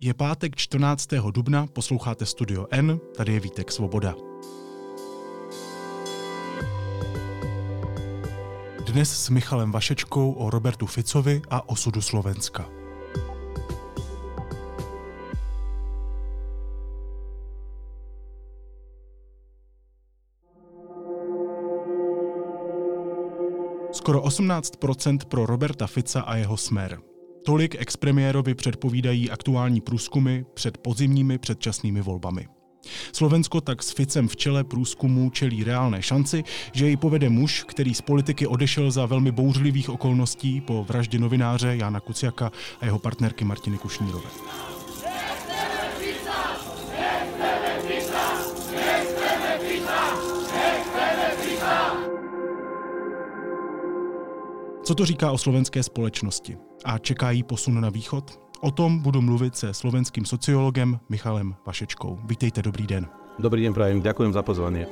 Je pátek 14. dubna, posloucháte Studio N, tady je Vítek Svoboda. Dnes s Michalem Vašečkou o Robertu Ficovi a osudu Slovenska. Skoro 18% pro Roberta Fica a jeho smer. Tolik expremiérovi předpovídají aktuální průzkumy před podzimními předčasnými volbami. Slovensko tak s Ficem v čele průzkumu čelí reálné šanci, že jej povede muž, který z politiky odešel za velmi bouřlivých okolností po vraždě novináře Jana Kuciaka a jeho partnerky Martiny Kušnírové. Co to říká o slovenské společnosti? A čeká jí posun na východ? O tom budu mluvit se slovenským sociologem Michalem Vašečkou. Vítejte, dobrý den. Dobrý den, prajem, ďakujem za pozvanie.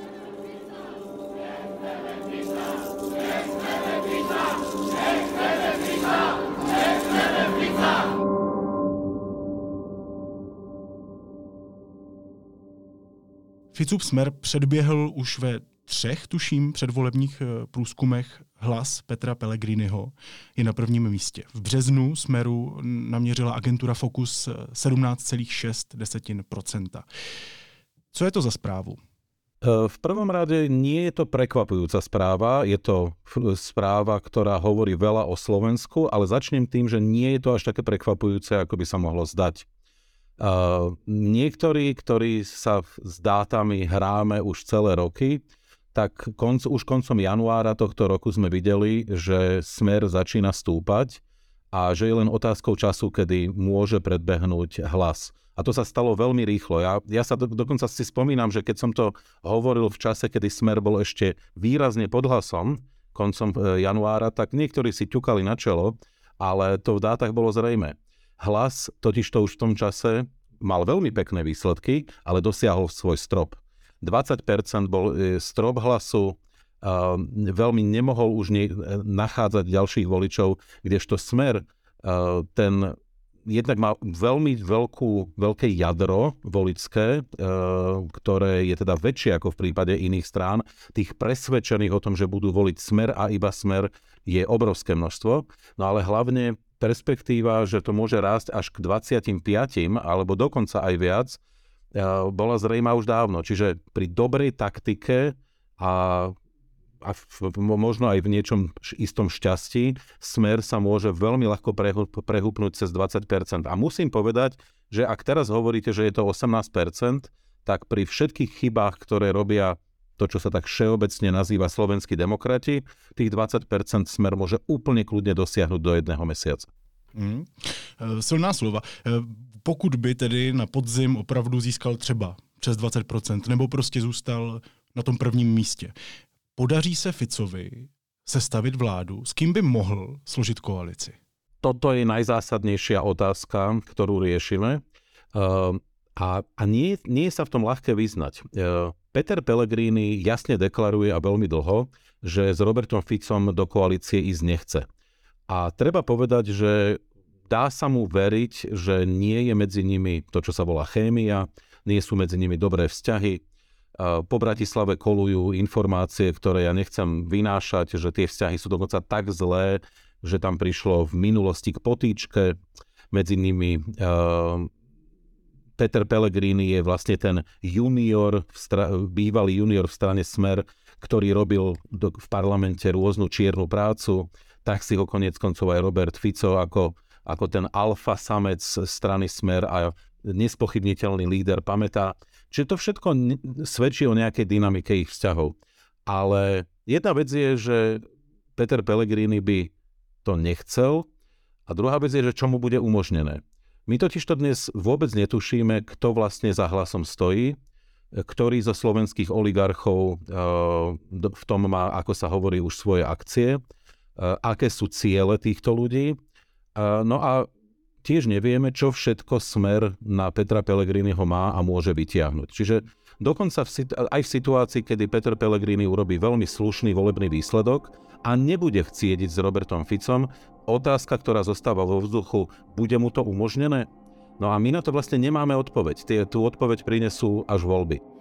Ficův smer předběhl už ve třech, tuším, předvolebních eh, průzkumech hlas Petra Pellegriniho je na prvním místě. V březnu Smeru naměřila agentura Focus 17,6%. Eh, Co je to za správu? Eh, v prvom rade nie je to prekvapujúca správa, je to správa, ktorá hovorí veľa o Slovensku, ale začnem tým, že nie je to až také prekvapujúce, ako by sa mohlo zdať. Uh, niektorí, ktorí sa s dátami hráme už celé roky, tak konc, už koncom januára tohto roku sme videli, že smer začína stúpať a že je len otázkou času, kedy môže predbehnúť hlas. A to sa stalo veľmi rýchlo. Ja, ja sa do, dokonca si spomínam, že keď som to hovoril v čase, kedy smer bol ešte výrazne pod hlasom, koncom e, januára, tak niektorí si ťukali na čelo, ale to v dátach bolo zrejme. Hlas totiž to už v tom čase mal veľmi pekné výsledky, ale dosiahol svoj strop. 20% bol e, strop hlasu, veľmi nemohol už ne, nachádzať ďalších voličov, kdežto smer ten jednak má veľmi veľkú, veľké jadro volické, ktoré je teda väčšie ako v prípade iných strán. Tých presvedčených o tom, že budú voliť smer a iba smer je obrovské množstvo. No ale hlavne perspektíva, že to môže rásť až k 25 alebo dokonca aj viac, bola zrejma už dávno. Čiže pri dobrej taktike a, a v, možno aj v niečom istom šťastí smer sa môže veľmi ľahko prehúpnúť cez 20%. A musím povedať, že ak teraz hovoríte, že je to 18%, tak pri všetkých chybách, ktoré robia to, čo sa tak všeobecne nazýva slovenskí demokrati, tých 20% smer môže úplne kľudne dosiahnuť do jedného mesiaca. Mm. Silná slova. Pokud by tedy na podzim opravdu získal třeba přes 20%, nebo prostě zůstal na tom prvním místě, podaří se Ficovi sestavit vládu, s kým by mohl složit koalici? Toto je najzásadnejšia otázka, ktorú riešime. Uh, a, a nie, nie je sa v tom ľahké vyznať. Uh, Peter Pellegrini jasne deklaruje a veľmi dlho, že s Robertom Ficom do koalície ísť nechce. A treba povedať, že dá sa mu veriť, že nie je medzi nimi to, čo sa volá chémia, nie sú medzi nimi dobré vzťahy. Po Bratislave kolujú informácie, ktoré ja nechcem vynášať, že tie vzťahy sú dokonca tak zlé, že tam prišlo v minulosti k potýčke. Medzi nimi Peter Pellegrini je vlastne ten junior, bývalý junior v strane Smer, ktorý robil v parlamente rôznu čiernu prácu. Tak si ho konec koncov aj Robert Fico ako ako ten alfa samec strany Smer a nespochybniteľný líder pamätá. Čiže to všetko svedčí o nejakej dynamike ich vzťahov. Ale jedna vec je, že Peter Pellegrini by to nechcel a druhá vec je, že čo mu bude umožnené. My totiž to dnes vôbec netušíme, kto vlastne za hlasom stojí, ktorý zo slovenských oligarchov v tom má, ako sa hovorí, už svoje akcie, aké sú ciele týchto ľudí No a tiež nevieme, čo všetko smer na Petra Pellegriniho má a môže vytiahnuť. Čiže dokonca v, aj v situácii, kedy Peter Pellegrini urobí veľmi slušný volebný výsledok a nebude chcieť s Robertom Ficom, otázka, ktorá zostáva vo vzduchu, bude mu to umožnené? No a my na to vlastne nemáme odpoveď. Tie, tú odpoveď prinesú až voľby.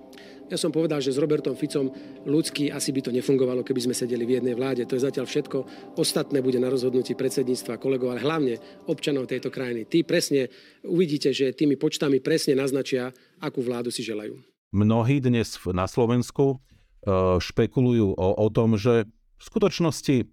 Ja som povedal, že s Robertom Ficom ľudský asi by to nefungovalo, keby sme sedeli v jednej vláde. To je zatiaľ všetko. Ostatné bude na rozhodnutí predsedníctva kolegov, ale hlavne občanov tejto krajiny. Tí presne uvidíte, že tými počtami presne naznačia, akú vládu si želajú. Mnohí dnes na Slovensku e, špekulujú o, o tom, že v skutočnosti e,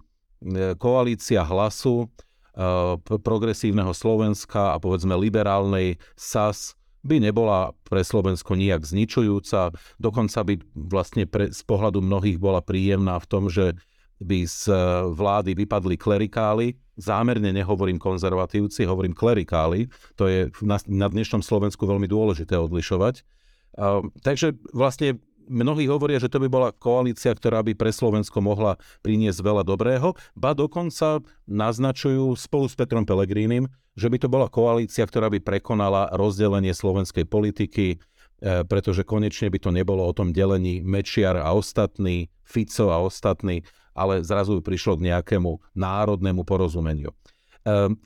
koalícia hlasu Eh, progresívneho Slovenska a povedzme liberálnej SAS by nebola pre Slovensko nijak zničujúca, dokonca by vlastne pre, z pohľadu mnohých bola príjemná v tom, že by z eh, vlády vypadli klerikáli. Zámerne nehovorím konzervatívci, hovorím klerikáli. To je na, na dnešnom Slovensku veľmi dôležité odlišovať. Uh, takže vlastne mnohí hovoria, že to by bola koalícia, ktorá by pre Slovensko mohla priniesť veľa dobrého, ba dokonca naznačujú spolu s Petrom Pelegrínim, že by to bola koalícia, ktorá by prekonala rozdelenie slovenskej politiky, e, pretože konečne by to nebolo o tom delení Mečiar a ostatní, Fico a ostatní, ale zrazu prišlo k nejakému národnému porozumeniu. E,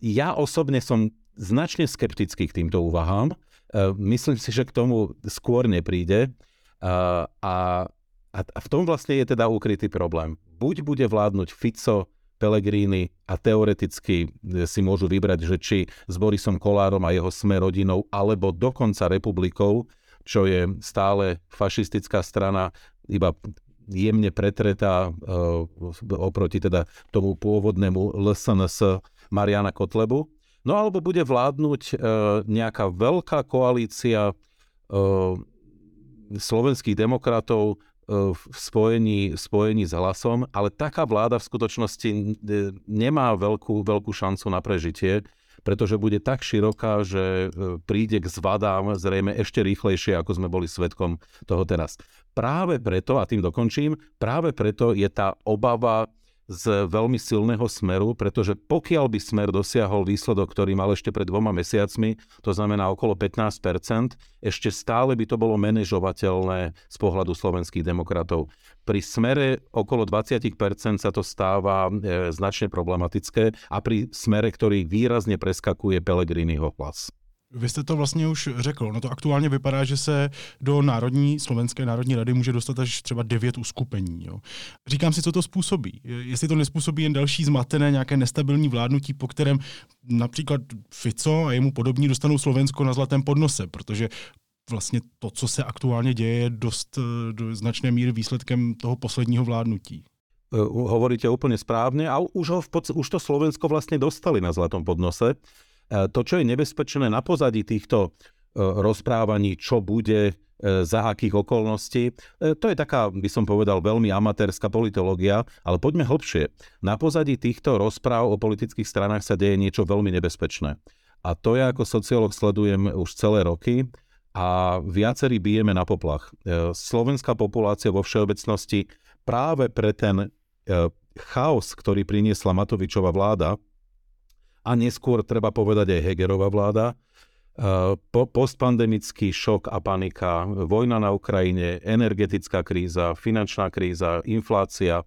ja osobne som značne skeptický k týmto úvahám. E, myslím si, že k tomu skôr nepríde. A, a, a v tom vlastne je teda ukrytý problém. Buď bude vládnuť Fico, Pelegrini a teoreticky e, si môžu vybrať, že či s Borisom Kolárom a jeho sme rodinou, alebo dokonca republikou, čo je stále fašistická strana, iba jemne pretretá uh, oproti teda tomu pôvodnému LSNS Mariana Kotlebu. No alebo bude vládnuť uh, nejaká veľká koalícia uh, slovenských demokratov e, v spojení, spojení s hlasom, ale taká vláda v skutočnosti nemá veľkú, veľkú šancu na prežitie, pretože bude tak široká, že e, príde k zvadám zrejme ešte rýchlejšie, ako sme boli svetkom toho teraz. Práve preto, a tým dokončím, práve preto je tá obava z veľmi silného smeru, pretože pokiaľ by smer dosiahol výsledok, ktorý mal ešte pred dvoma mesiacmi, to znamená okolo 15%, ešte stále by to bolo manažovateľné z pohľadu slovenských demokratov. Pri smere okolo 20% sa to stáva e, značne problematické a pri smere, ktorý výrazne preskakuje Pelegriniho hlas. Vy jste to vlastně už řekl. No to aktuálně vypadá, že se do Národní, Slovenské národní rady může dostat až třeba devět uskupení. Jo. Říkám si, co to způsobí. Jestli to nespůsobí jen další zmatené, nějaké nestabilní vládnutí, po kterém například Fico a jemu podobní dostanou Slovensko na zlatém podnose, protože vlastně to, co se aktuálně děje, je dost do značné míry výsledkem toho posledního vládnutí. Hovoríte úplne správne a už, ho v pod, už to Slovensko vlastne dostali na zlatom podnose. E, to, čo je nebezpečné na pozadí týchto e, rozprávaní, čo bude, e, za akých okolností. To je taká, by som povedal, veľmi amatérska politológia, ale poďme hlbšie. Na pozadí týchto rozpráv o politických stranách sa deje niečo veľmi nebezpečné. A to ja ako sociológ sledujem už celé roky a viacerí bijeme na poplach. Slovenská populácia vo všeobecnosti práve pre ten chaos, ktorý priniesla Matovičová vláda, a neskôr treba povedať aj Hegerová vláda. Po, postpandemický šok a panika, vojna na Ukrajine, energetická kríza, finančná kríza, inflácia,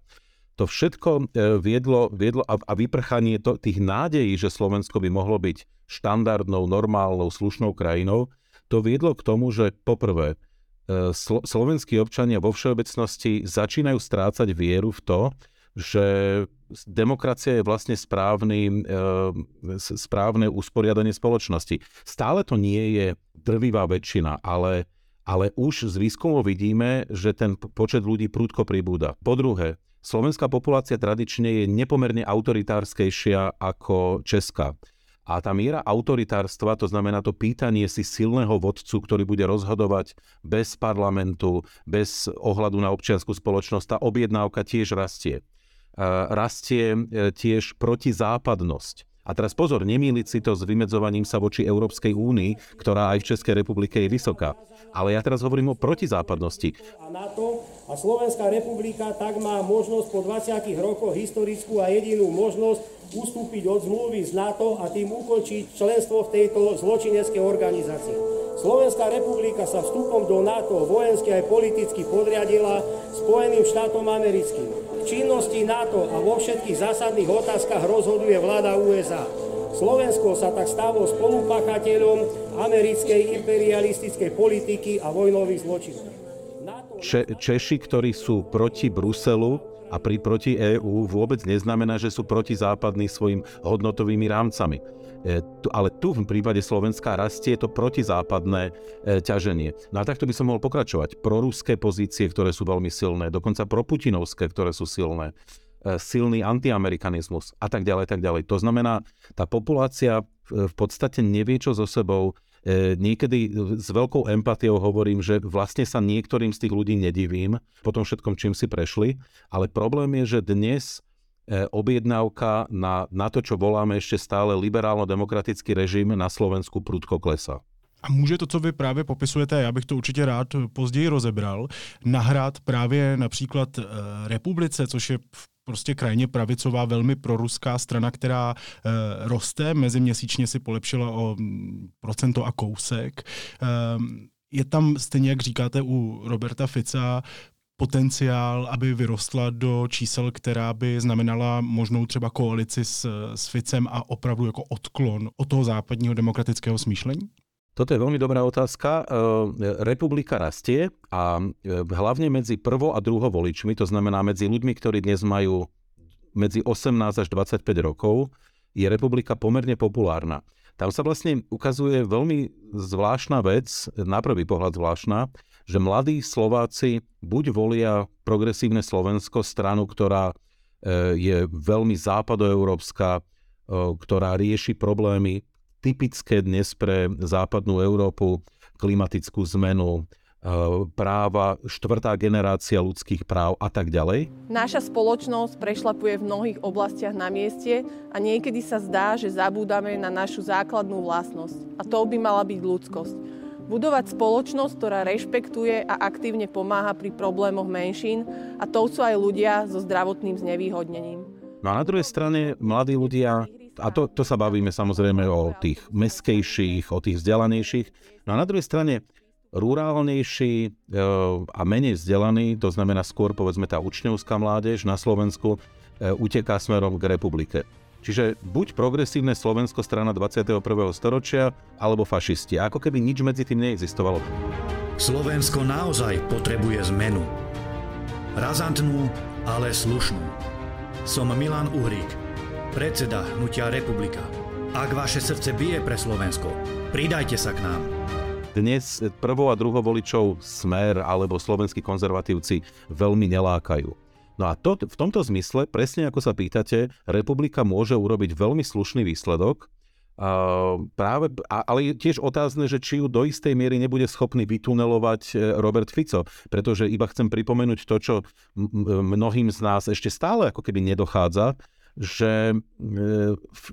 to všetko e, viedlo, viedlo a, a vyprchanie to, tých nádejí, že Slovensko by mohlo byť štandardnou, normálnou, slušnou krajinou, to viedlo k tomu, že poprvé, e, slo, slovenskí občania vo všeobecnosti začínajú strácať vieru v to, že demokracia je vlastne správny, e, správne usporiadanie spoločnosti. Stále to nie je drvivá väčšina, ale, ale už z výskumov vidíme, že ten počet ľudí prúdko pribúda. Po druhé, slovenská populácia tradične je nepomerne autoritárskejšia ako česká. A tá miera autoritárstva, to znamená to pýtanie si silného vodcu, ktorý bude rozhodovať bez parlamentu, bez ohľadu na občianskú spoločnosť, tá objednávka tiež rastie rastie e, tiež protizápadnosť. A teraz pozor, nemýliť si to s vymedzovaním sa voči Európskej únii, ktorá aj v Českej republike je vysoká. Ale ja teraz hovorím o protizápadnosti. A NATO a Slovenská republika tak má možnosť po 20 rokoch historickú a jedinú možnosť ustúpiť od zmluvy z NATO a tým ukončiť členstvo v tejto zločineckej organizácii. Slovenská republika sa vstupom do NATO vojensky aj politicky podriadila Spojeným štátom americkým činnosti NATO a vo všetkých zásadných otázkach rozhoduje vláda USA. Slovensko sa tak stalo spolupáchateľom americkej imperialistickej politiky a vojnových zločinov. Če- Češi, ktorí sú proti Bruselu a pri proti EÚ, vôbec neznamená, že sú protizápadní svojim hodnotovými rámcami. E, ale tu v prípade Slovenska rastie to protizápadné e, ťaženie. No a takto by som mohol pokračovať. Proruské pozície, ktoré sú veľmi silné, dokonca proputinovské, ktoré sú silné. E, silný antiamerikanizmus a tak ďalej, tak ďalej. To znamená, tá populácia v podstate nevie, čo so sebou. Niekedy s veľkou empatiou hovorím, že vlastne sa niektorým z tých ľudí nedivím po tom všetkom, čím si prešli, ale problém je, že dnes objednávka na, na to, čo voláme ešte stále liberálno-demokratický režim na Slovensku prudko klesá. A může to, co vy právě popisujete, já bych to určitě rád později rozebral, nahrát právě například republice, což je prostě krajně pravicová, velmi proruská strana, která e, roste, meziměsíčně si polepšila o procento a kousek. E, je tam, stejně jak říkáte u Roberta Fica, potenciál, aby vyrostla do čísel, která by znamenala možnou třeba koalici s, s Ficem a opravdu jako odklon od toho západního demokratického smýšlení? Toto je veľmi dobrá otázka. E, republika rastie a e, hlavne medzi prvo a druho voličmi, to znamená medzi ľuďmi, ktorí dnes majú medzi 18 až 25 rokov, je republika pomerne populárna. Tam sa vlastne ukazuje veľmi zvláštna vec, na prvý pohľad zvláštna, že mladí Slováci buď volia progresívne Slovensko, stranu, ktorá e, je veľmi západoeurópska, ktorá rieši problémy typické dnes pre západnú Európu, klimatickú zmenu, e, práva, štvrtá generácia ľudských práv a tak ďalej? Naša spoločnosť prešlapuje v mnohých oblastiach na mieste a niekedy sa zdá, že zabúdame na našu základnú vlastnosť. A to by mala byť ľudskosť. Budovať spoločnosť, ktorá rešpektuje a aktívne pomáha pri problémoch menšín a to sú aj ľudia so zdravotným znevýhodnením. No a na druhej strane mladí ľudia a to, to sa bavíme samozrejme o tých meskejších, o tých vzdelanejších. No a na druhej strane rurálnejší e, a menej vzdelaný, to znamená skôr povedzme tá učňovská mládež na Slovensku, e, uteká smerom k republike. Čiže buď progresívne Slovensko strana 21. storočia, alebo fašisti. Ako keby nič medzi tým neexistovalo. Slovensko naozaj potrebuje zmenu. Razantnú, ale slušnú. Som Milan Uhrík predseda Hnutia Republika. Ak vaše srdce bije pre Slovensko, pridajte sa k nám. Dnes prvo a druho voličov Smer alebo slovenskí konzervatívci veľmi nelákajú. No a to, v tomto zmysle, presne ako sa pýtate, republika môže urobiť veľmi slušný výsledok, Uh, práve, ale je tiež otázne, že či ju do istej miery nebude schopný vytunelovať e, Robert Fico, pretože iba chcem pripomenúť to, čo mnohým z nás ešte stále ako keby nedochádza, že e,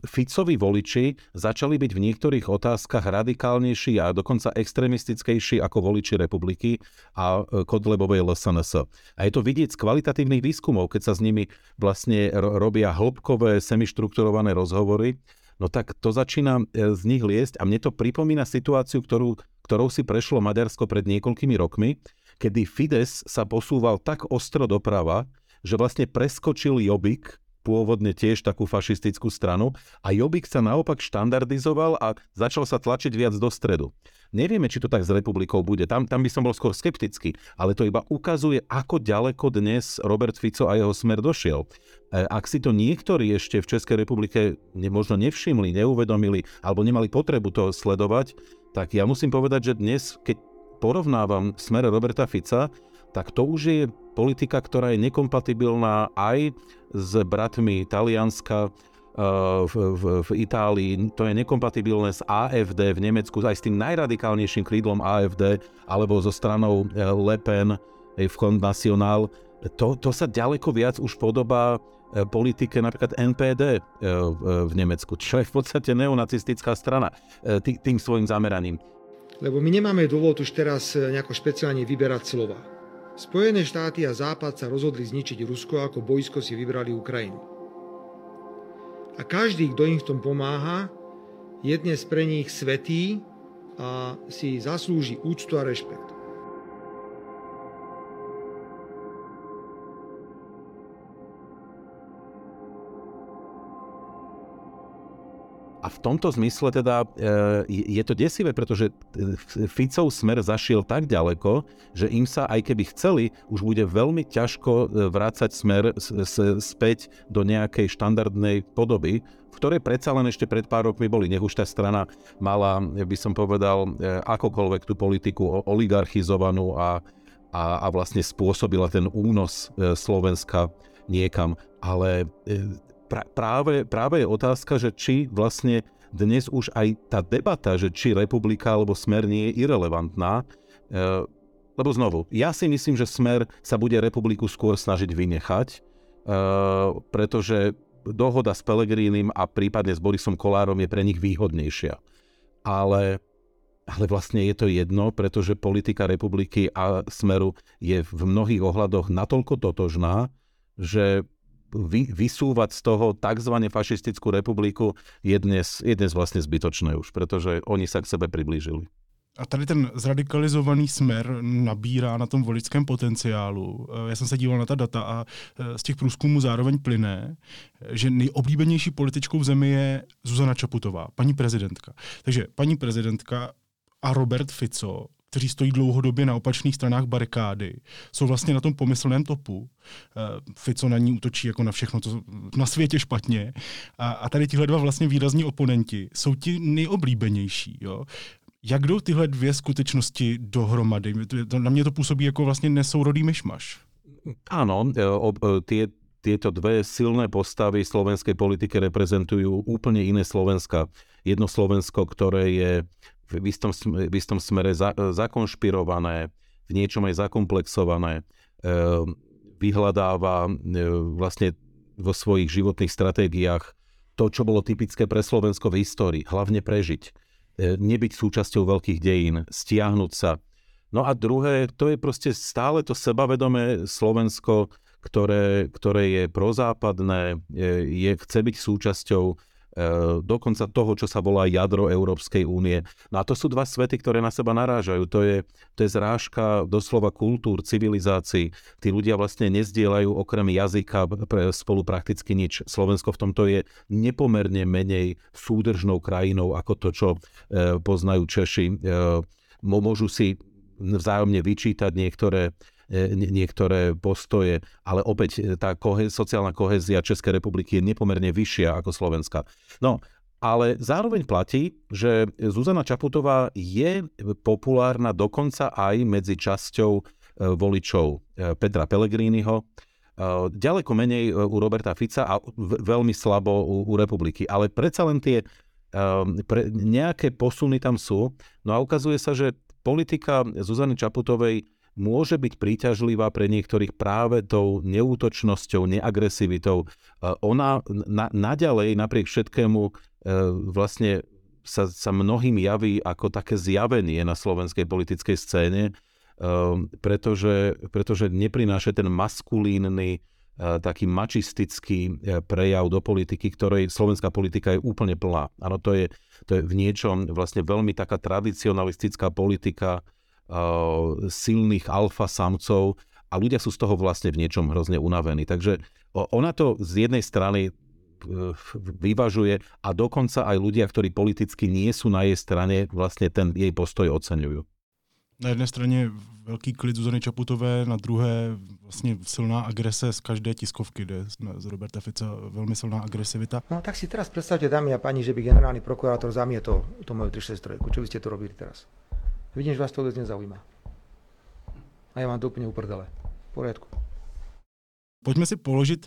Ficovi voliči začali byť v niektorých otázkach radikálnejší a dokonca extremistickejší ako voliči republiky a e, Kodlebovej LSNS. A je to vidieť z kvalitatívnych výskumov, keď sa s nimi vlastne robia hĺbkové, semištrukturované rozhovory, no tak to začína e, z nich liesť a mne to pripomína situáciu, ktorú, ktorou si prešlo Maďarsko pred niekoľkými rokmi, kedy Fides sa posúval tak ostro doprava, že vlastne preskočil Jobik, pôvodne tiež takú fašistickú stranu a Jobbik sa naopak štandardizoval a začal sa tlačiť viac do stredu. Nevieme, či to tak s republikou bude, tam, tam by som bol skôr skeptický, ale to iba ukazuje, ako ďaleko dnes Robert Fico a jeho smer došiel. E, ak si to niektorí ešte v Českej republike možno nevšimli, neuvedomili alebo nemali potrebu to sledovať, tak ja musím povedať, že dnes, keď porovnávam smer Roberta Fica, tak to už je politika, ktorá je nekompatibilná aj s bratmi Talianska, eh, v, v, v Itálii, to je nekompatibilné s AFD v Nemecku, aj s tým najradikálnejším krídlom AFD, alebo so stranou eh, Le Pen v Front National. To, to sa ďaleko viac už podobá eh, politike napríklad NPD v Nemecku, čo je v podstate neonacistická strana tým svojim zameraním. Lebo my nemáme dôvod už teraz nejako špeciálne vyberať slova. Spojené štáty a Západ sa rozhodli zničiť Rusko, ako bojsko si vybrali Ukrajinu. A každý, kto im v tom pomáha, je dnes pre nich svetý a si zaslúži úctu a rešpekt. A tomto zmysle teda je to desivé, pretože Ficov smer zašiel tak ďaleko, že im sa, aj keby chceli, už bude veľmi ťažko vrácať smer späť do nejakej štandardnej podoby, v ktorej predsa len ešte pred pár rokmi boli. Nech už tá strana mala, by som povedal, akokoľvek tú politiku oligarchizovanú a, a, a vlastne spôsobila ten únos Slovenska niekam. Ale pra, práve, práve je otázka, že či vlastne dnes už aj tá debata, že či republika alebo smer nie je irrelevantná, e, lebo znovu, ja si myslím, že smer sa bude republiku skôr snažiť vynechať, e, pretože dohoda s Pelegrínim a prípadne s Borisom Kolárom je pre nich výhodnejšia. Ale, ale vlastne je to jedno, pretože politika republiky a smeru je v mnohých ohľadoch natoľko totožná, že vy, vysúvať z toho tzv. fašistickú republiku je dnes, je dnes vlastne zbytočné už, pretože oni sa k sebe priblížili. A tady ten zradikalizovaný smer nabírá na tom voličském potenciálu. Eh, já jsem se díval na ta data a eh, z těch průzkumů zároveň plyne, že nejoblíbenější političkou v zemi je Zuzana Čaputová, paní prezidentka. Takže paní prezidentka a Robert Fico kteří stojí dlouhodobě na opačných stranách barikády, jsou vlastně na tom pomyslném topu. Eh, Fico na ní útočí jako na všechno, co na světě špatně. A, a tady tihle dva vlastně výrazní oponenti jsou ti nejoblíbenější. Jo? Jak jdou tyhle dvě skutečnosti dohromady? Na mě to působí jako vlastně nesourodý myšmaš. Áno, e, e, tie, tieto dve silné postavy slovenskej politiky reprezentujú úplne iné Slovenska. Jedno Slovensko, ktoré je v istom, v istom smere za, zakonšpirované, v niečom aj zakomplexované, e, vyhľadáva e, vlastne vo svojich životných stratégiách to, čo bolo typické pre Slovensko v histórii, hlavne prežiť, e, nebyť súčasťou veľkých dejín, stiahnuť sa. No a druhé, to je proste stále to sebavedomé Slovensko, ktoré, ktoré je prozápadné, je, chce byť súčasťou dokonca toho, čo sa volá jadro Európskej únie. No a to sú dva svety, ktoré na seba narážajú. To je, to je zrážka doslova kultúr, civilizácií. Tí ľudia vlastne nezdielajú okrem jazyka spolu prakticky nič. Slovensko v tomto je nepomerne menej súdržnou krajinou ako to, čo e, poznajú Češi. E, môžu si vzájomne vyčítať niektoré niektoré postoje, ale opäť e, tá kohe, sociálna kohézia Českej republiky je nepomerne vyššia ako Slovenska. No, ale zároveň platí, že Zuzana Čaputová je populárna dokonca aj medzi časťou e, voličov Petra Pellegriniho, ďaleko menej u Roberta Fica a veľmi slabo u, u republiky. Ale predsa len tie pre, nejaké posuny tam sú. No a ukazuje sa, že politika Zuzany Čaputovej môže byť príťažlivá pre niektorých práve tou neútočnosťou, neagresivitou. Ona na, naďalej napriek všetkému e, vlastne sa, sa mnohým javí ako také zjavenie na slovenskej politickej scéne, e, pretože, pretože neprináša ten maskulínny, e, taký mačistický prejav do politiky, ktorej slovenská politika je úplne plná. Áno, to je, to je v niečom vlastne veľmi taká tradicionalistická politika, silných alfa samcov a ľudia sú z toho vlastne v niečom hrozne unavení. Takže ona to z jednej strany eh, vyvažuje a dokonca aj ľudia, ktorí politicky nie sú na jej strane, vlastne ten jej postoj oceňujú. Na jedné straně velký klid Zuzany Čaputové, na druhé vlastně silná agrese z každé tiskovky, kde z Roberta Fica velmi silná agresivita. No tak si teraz predstavte, dámy a pani, že by generálny prokurátor zamietol to moju 363. Čo by ste tu robili teraz? Vidím, že vás to vôbec nezaujíma. A ja mám to úplne uprdele. V poriadku. Pojďme si položit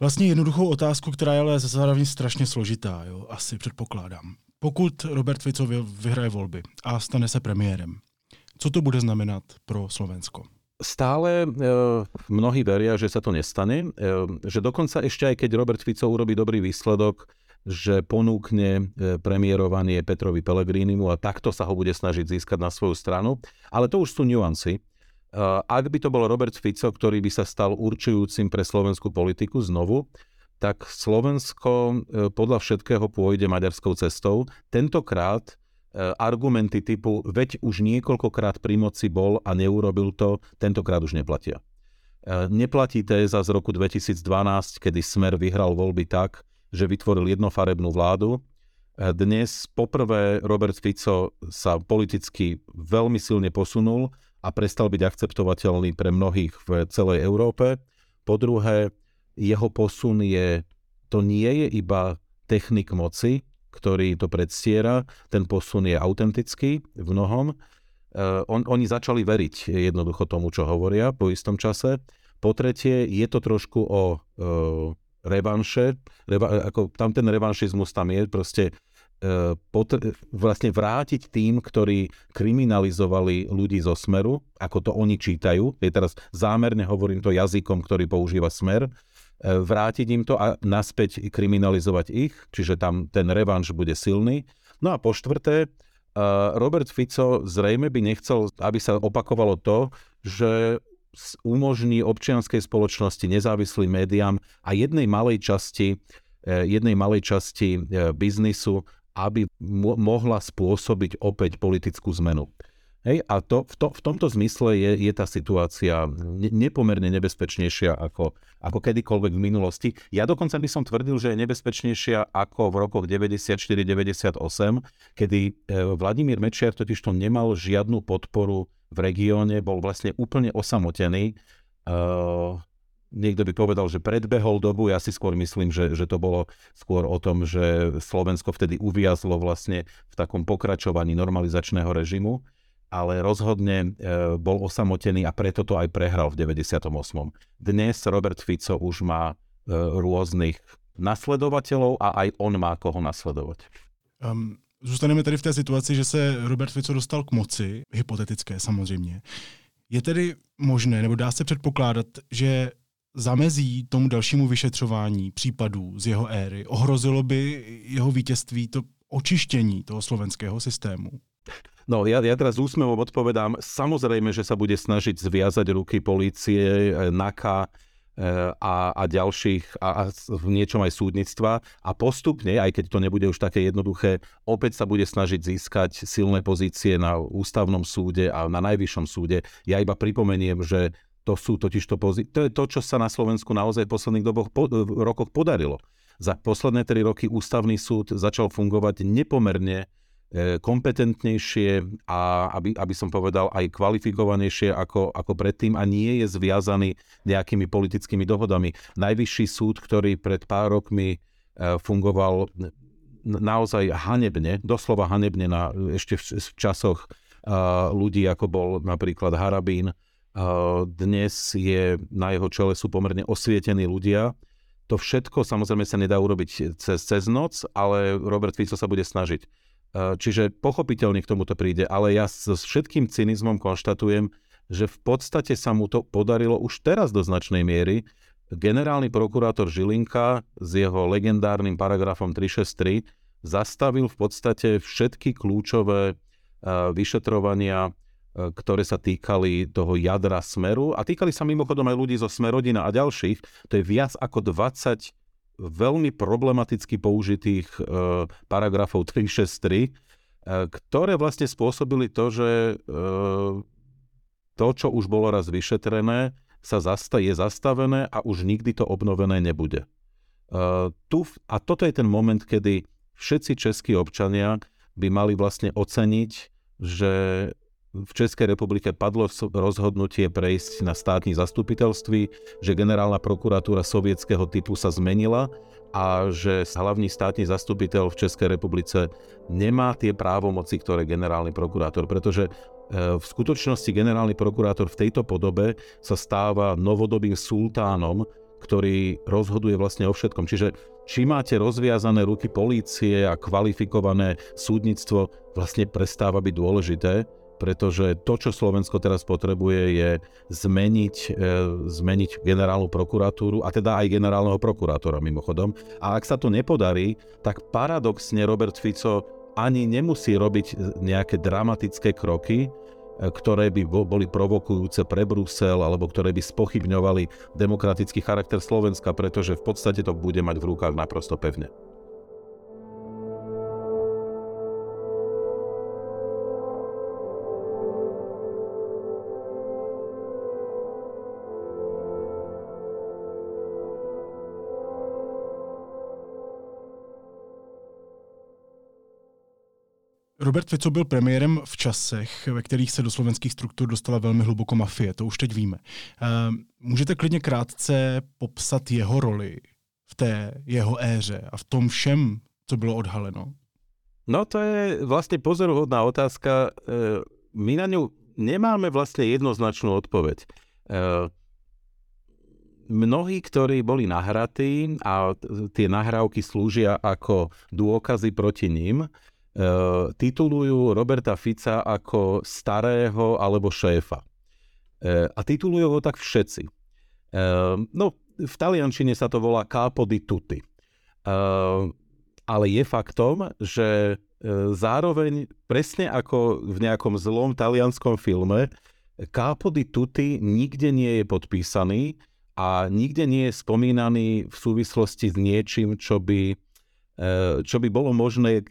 vlastně jednoduchou otázku, která je ale zároveň strašně složitá, jo? asi předpokládám. Pokud Robert Fico vyhraje volby a stane se premiérem, co to bude znamenat pro Slovensko? Stále e, mnohí veria, že sa to nestane, e, že dokonca ešte aj keď Robert Fico urobí dobrý výsledok, že ponúkne e, premiérovanie Petrovi Pelegrínimu a takto sa ho bude snažiť získať na svoju stranu. Ale to už sú nuancy. E, ak by to bol Robert Fico, ktorý by sa stal určujúcim pre slovenskú politiku znovu, tak Slovensko e, podľa všetkého pôjde maďarskou cestou. Tentokrát argumenty typu veď už niekoľkokrát pri moci bol a neurobil to, tentokrát už neplatia. Neplatí téza z roku 2012, kedy Smer vyhral voľby tak, že vytvoril jednofarebnú vládu Dnes poprvé Robert Fico sa politicky veľmi silne posunul a prestal byť akceptovateľný pre mnohých v celej Európe. Po druhé, jeho posun je, to nie je iba technik moci, ktorý to predstiera, ten posun je autentický v mnohom. Uh, on, oni začali veriť jednoducho tomu, čo hovoria po istom čase. Po tretie, je to trošku o uh, revanše, reva, ako tam ten revanšizmus tam je, proste E, potr- vlastne vrátiť tým, ktorí kriminalizovali ľudí zo Smeru, ako to oni čítajú. Je teraz zámerne hovorím to jazykom, ktorý používa Smer. E, vrátiť im to a naspäť kriminalizovať ich, čiže tam ten revanš bude silný. No a po štvrté, e, Robert Fico zrejme by nechcel, aby sa opakovalo to, že umožní občianskej spoločnosti, nezávislým médiám a jednej malej časti jednej malej časti biznisu aby mo- mohla spôsobiť opäť politickú zmenu. Hej, a to, v, to, v tomto zmysle je, je tá situácia ne, nepomerne nebezpečnejšia ako, ako kedykoľvek v minulosti. Ja dokonca by som tvrdil, že je nebezpečnejšia ako v rokoch 94-98, kedy e, Vladimír Mečiar totiž to nemal žiadnu podporu v regióne, bol vlastne úplne osamotený. E, niekto by povedal, že predbehol dobu, ja si skôr myslím, že, že to bolo skôr o tom, že Slovensko vtedy uviazlo vlastne v takom pokračovaní normalizačného režimu, ale rozhodne e, bol osamotený a preto to aj prehral v 98. Dnes Robert Fico už má e, rôznych nasledovateľov a aj on má koho nasledovať. Um, zůstaneme tady v té situaci, že se Robert Fico dostal k moci, hypotetické samozřejmě. Je tedy možné, nebo dá se předpokládat, že zamezí tomu dalšímu vyšetřování případů z jeho éry? Ohrozilo by jeho vítězství to očištění toho slovenského systému? No, ja, ja teraz úsmevom odpovedám, samozrejme, že sa bude snažiť zviazať ruky policie, eh, NAKA eh, a, a ďalších a, a v niečom aj súdnictva a postupne, aj keď to nebude už také jednoduché, opäť sa bude snažiť získať silné pozície na ústavnom súde a na najvyššom súde. Ja iba pripomeniem, že to sú totiž to, pozí- to je to, čo sa na Slovensku naozaj v posledných doboch, po, rokoch podarilo. Za posledné tri roky ústavný súd začal fungovať nepomerne e, kompetentnejšie a aby, aby som povedal aj kvalifikovanejšie ako, ako predtým a nie je zviazaný nejakými politickými dohodami. Najvyšší súd, ktorý pred pár rokmi e, fungoval naozaj hanebne, doslova hanebne na, ešte v, v časoch uh, ľudí, ako bol napríklad Harabín, dnes je na jeho čele sú pomerne osvietení ľudia. To všetko samozrejme sa nedá urobiť cez, cez noc, ale Robert Fico sa bude snažiť. Čiže pochopiteľne k tomuto príde, ale ja s všetkým cynizmom konštatujem, že v podstate sa mu to podarilo už teraz do značnej miery. Generálny prokurátor Žilinka s jeho legendárnym paragrafom 363 zastavil v podstate všetky kľúčové vyšetrovania E, ktoré sa týkali toho jadra Smeru a týkali sa mimochodom aj ľudí zo Smerodina a ďalších. To je viac ako 20 veľmi problematicky použitých e, paragrafov 363, e, ktoré vlastne spôsobili to, že e, to, čo už bolo raz vyšetrené, sa zasta- je zastavené a už nikdy to obnovené nebude. Tu, a toto je ten moment, kedy všetci českí občania by mali vlastne oceniť, že v Českej republike padlo rozhodnutie prejsť na státne zastupiteľství, že generálna prokuratúra sovietského typu sa zmenila a že hlavný státny zastupiteľ v Českej republice nemá tie právomoci, ktoré generálny prokurátor, pretože e, v skutočnosti generálny prokurátor v tejto podobe sa stáva novodobým sultánom, ktorý rozhoduje vlastne o všetkom. Čiže či máte rozviazané ruky polície a kvalifikované súdnictvo, vlastne prestáva byť dôležité pretože to, čo Slovensko teraz potrebuje, je zmeniť, e, zmeniť generálnu prokuratúru a teda aj generálneho prokurátora mimochodom. A ak sa to nepodarí, tak paradoxne Robert Fico ani nemusí robiť nejaké dramatické kroky, e, ktoré by boli provokujúce pre Brusel alebo ktoré by spochybňovali demokratický charakter Slovenska, pretože v podstate to bude mať v rukách naprosto pevne. Robert Fico byl premiérem v časech, ve kterých se do slovenských struktur dostala velmi hluboko mafie, to už teď víme. Ehm, můžete klidně krátce popsat jeho roli v té jeho éře a v tom všem, co bylo odhaleno? No to je vlastne pozoruhodná otázka. Ehm, my na ňu nemáme vlastne jednoznačnú odpoveď. Ehm, mnohí, ktorí boli nahratí a tie nahrávky slúžia ako dôkazy proti ním, titulujú Roberta Fica ako starého alebo šéfa. Eh, a titulujú ho tak všetci. Eh, no, v taliančine sa to volá capo di tutti. Ale je faktom, že zároveň, presne ako v nejakom zlom talianskom filme, capo di tutti nikde nie je podpísaný a nikde nie je spomínaný v súvislosti s niečím, čo by, čo by bolo možné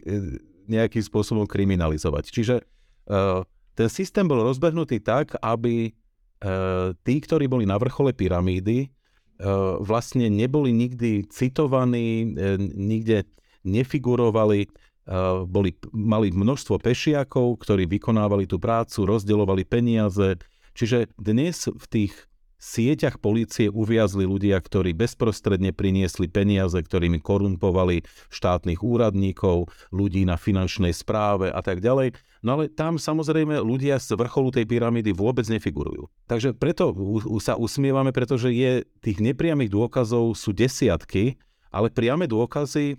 nejakým spôsobom kriminalizovať. Čiže uh, ten systém bol rozbehnutý tak, aby uh, tí, ktorí boli na vrchole pyramídy, uh, vlastne neboli nikdy citovaní, uh, nikde nefigurovali, uh, boli, mali množstvo pešiakov, ktorí vykonávali tú prácu, rozdeľovali peniaze. Čiže dnes v tých sieťach polície uviazli ľudia, ktorí bezprostredne priniesli peniaze, ktorými korumpovali štátnych úradníkov, ľudí na finančnej správe a tak ďalej. No ale tam samozrejme ľudia z vrcholu tej pyramídy vôbec nefigurujú. Takže preto sa usmievame, pretože je tých nepriamých dôkazov sú desiatky, ale priame dôkazy e,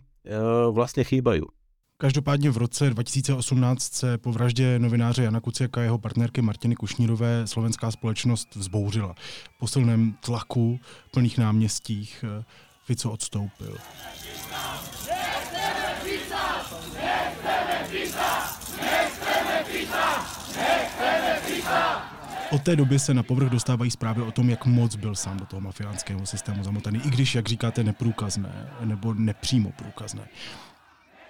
vlastne chýbajú. Každopádně v roce 2018 se po vraždě novináře Jana Kuciaka a jeho partnerky Martiny Kušnírové slovenská společnost vzbouřila. Po silném tlaku, plných náměstích eh, Fico odstoupil. Od té doby se na povrch dostávají zprávy o tom, jak moc byl sám do toho mafiánského systému zamotaný, i když, jak říkáte, neprůkazné, nebo nepřímo průkazné.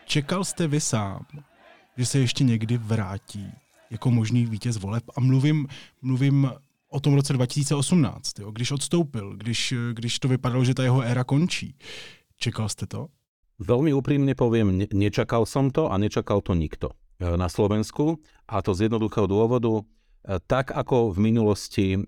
Čekal jste vy sám, že se ještě někdy vrátí jako možný vítěz voleb? A mluvím, mluvím o tom roce 2018, jo, když odstoupil, když, když to vypadalo, že ta jeho éra končí. Čekal jste to? Veľmi úprimne poviem, nečakal som to a nečakal to nikto e, na Slovensku a to z jednoduchého dôvodu. E, tak ako v minulosti e,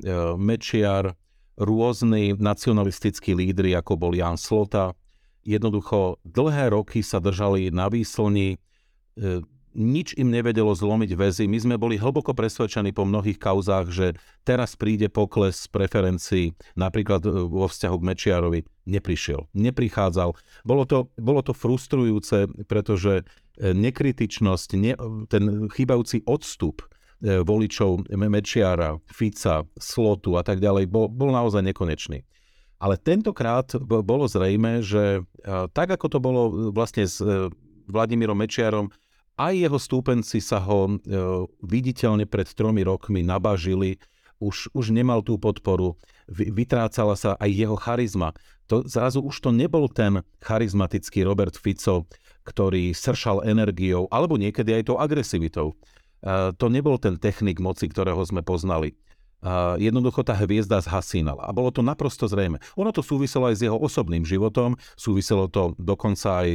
Mečiar, rôzni nacionalistickí lídry, ako bol Jan Slota, jednoducho dlhé roky sa držali na výslni, e, nič im nevedelo zlomiť väzy. My sme boli hlboko presvedčení po mnohých kauzách, že teraz príde pokles preferencií, napríklad e, vo vzťahu k Mečiarovi. Neprišiel, neprichádzal. Bolo to, bolo to frustrujúce, pretože e, nekritičnosť, ne, ten chýbajúci odstup voličov Mečiara, Fica, Slotu a tak ďalej bol, bol naozaj nekonečný. Ale tentokrát bolo zrejme, že tak ako to bolo e, vlastne s e, Vladimírom Mečiarom, aj jeho stúpenci sa ho e, viditeľne pred tromi rokmi nabažili, už, už nemal tú podporu, vytrácala sa aj jeho charizma. To, zrazu už to nebol ten charizmatický Robert Fico, ktorý sršal energiou, alebo niekedy aj tou agresivitou. To nebol ten technik moci, ktorého sme poznali jednoducho tá hviezda zhasínala. A bolo to naprosto zrejme. Ono to súviselo aj s jeho osobným životom, súviselo to dokonca aj,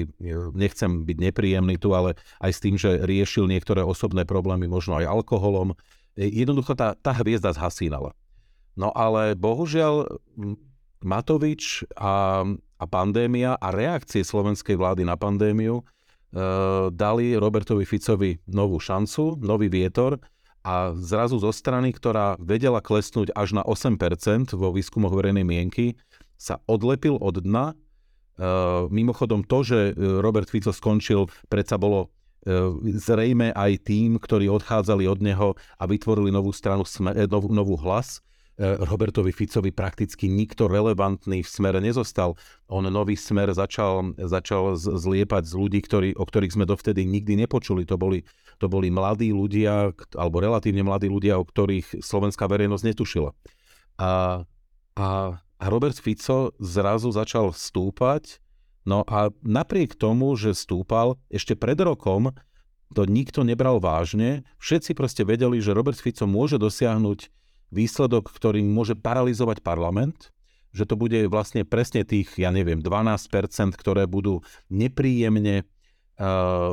nechcem byť nepríjemný tu, ale aj s tým, že riešil niektoré osobné problémy, možno aj alkoholom. Jednoducho tá, tá hviezda zhasínala. No ale bohužiaľ Matovič a, a pandémia a reakcie slovenskej vlády na pandémiu e, dali Robertovi Ficovi novú šancu, nový vietor, a zrazu zo strany, ktorá vedela klesnúť až na 8% vo výskumoch verejnej mienky, sa odlepil od dna. E, mimochodom to, že e, Robert Fico skončil, predsa bolo e, zrejme aj tým, ktorí odchádzali od neho a vytvorili novú stranu, novú, novú hlas. Robertovi Ficovi prakticky nikto relevantný v smere nezostal. On nový smer začal, začal zliepať z ľudí, ktorí, o ktorých sme dovtedy nikdy nepočuli. To boli to boli mladí ľudia, alebo relatívne mladí ľudia, o ktorých slovenská verejnosť netušila. A, a, a Robert Fico zrazu začal stúpať, no a napriek tomu, že stúpal, ešte pred rokom to nikto nebral vážne, všetci proste vedeli, že Robert Fico môže dosiahnuť výsledok, ktorý môže paralizovať parlament, že to bude vlastne presne tých, ja neviem, 12%, ktoré budú nepríjemne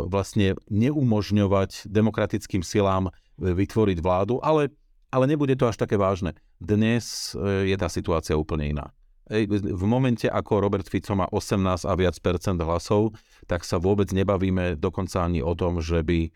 vlastne neumožňovať demokratickým silám vytvoriť vládu, ale, ale nebude to až také vážne. Dnes je tá situácia úplne iná. V momente, ako Robert Fico má 18 a viac percent hlasov, tak sa vôbec nebavíme dokonca ani o tom, že by,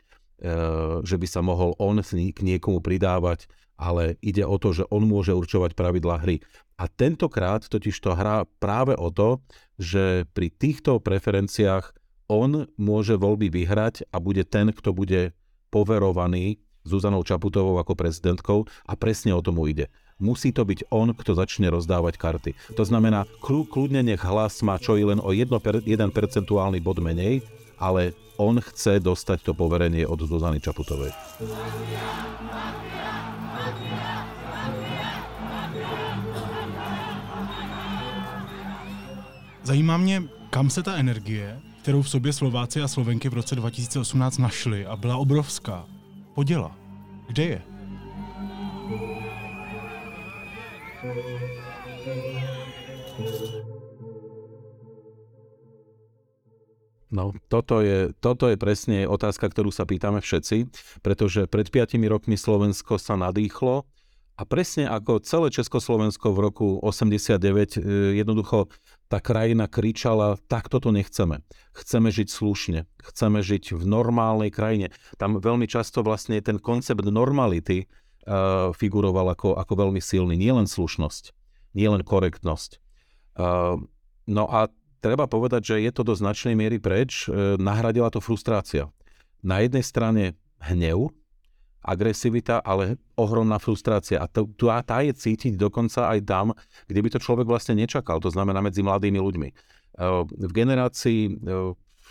že by sa mohol on k niekomu pridávať, ale ide o to, že on môže určovať pravidlá hry. A tentokrát totiž to hrá práve o to, že pri týchto preferenciách on môže voľby vyhrať a bude ten, kto bude poverovaný Zuzanou Čaputovou ako prezidentkou a presne o tomu ide. Musí to byť on, kto začne rozdávať karty. To znamená, kľudne nech hlas má čo i len o 1, jeden percentuálny bod menej, ale on chce dostať to poverenie od Zuzany Čaputovej. Zajímá mě, kam se ta energie, kterou v sobě Slováci a Slovenky v roce 2018 našli a byla obrovská, poděla. Kde je? No, toto je, toto je presne otázka, ktorú sa pýtame všetci, pretože pred 5 rokmi Slovensko sa nadýchlo a presne ako celé Československo v roku 89 e, jednoducho tá krajina kričala, tak toto nechceme. Chceme žiť slušne, chceme žiť v normálnej krajine. Tam veľmi často vlastne ten koncept normality uh, figuroval ako, ako veľmi silný. Nie len slušnosť, nie len korektnosť. Uh, no a treba povedať, že je to do značnej miery preč. Uh, nahradila to frustrácia. Na jednej strane hnev, agresivita, ale ohromná frustrácia. A to, tá, tá je cítiť dokonca aj tam, kde by to človek vlastne nečakal, to znamená medzi mladými ľuďmi. V generácii,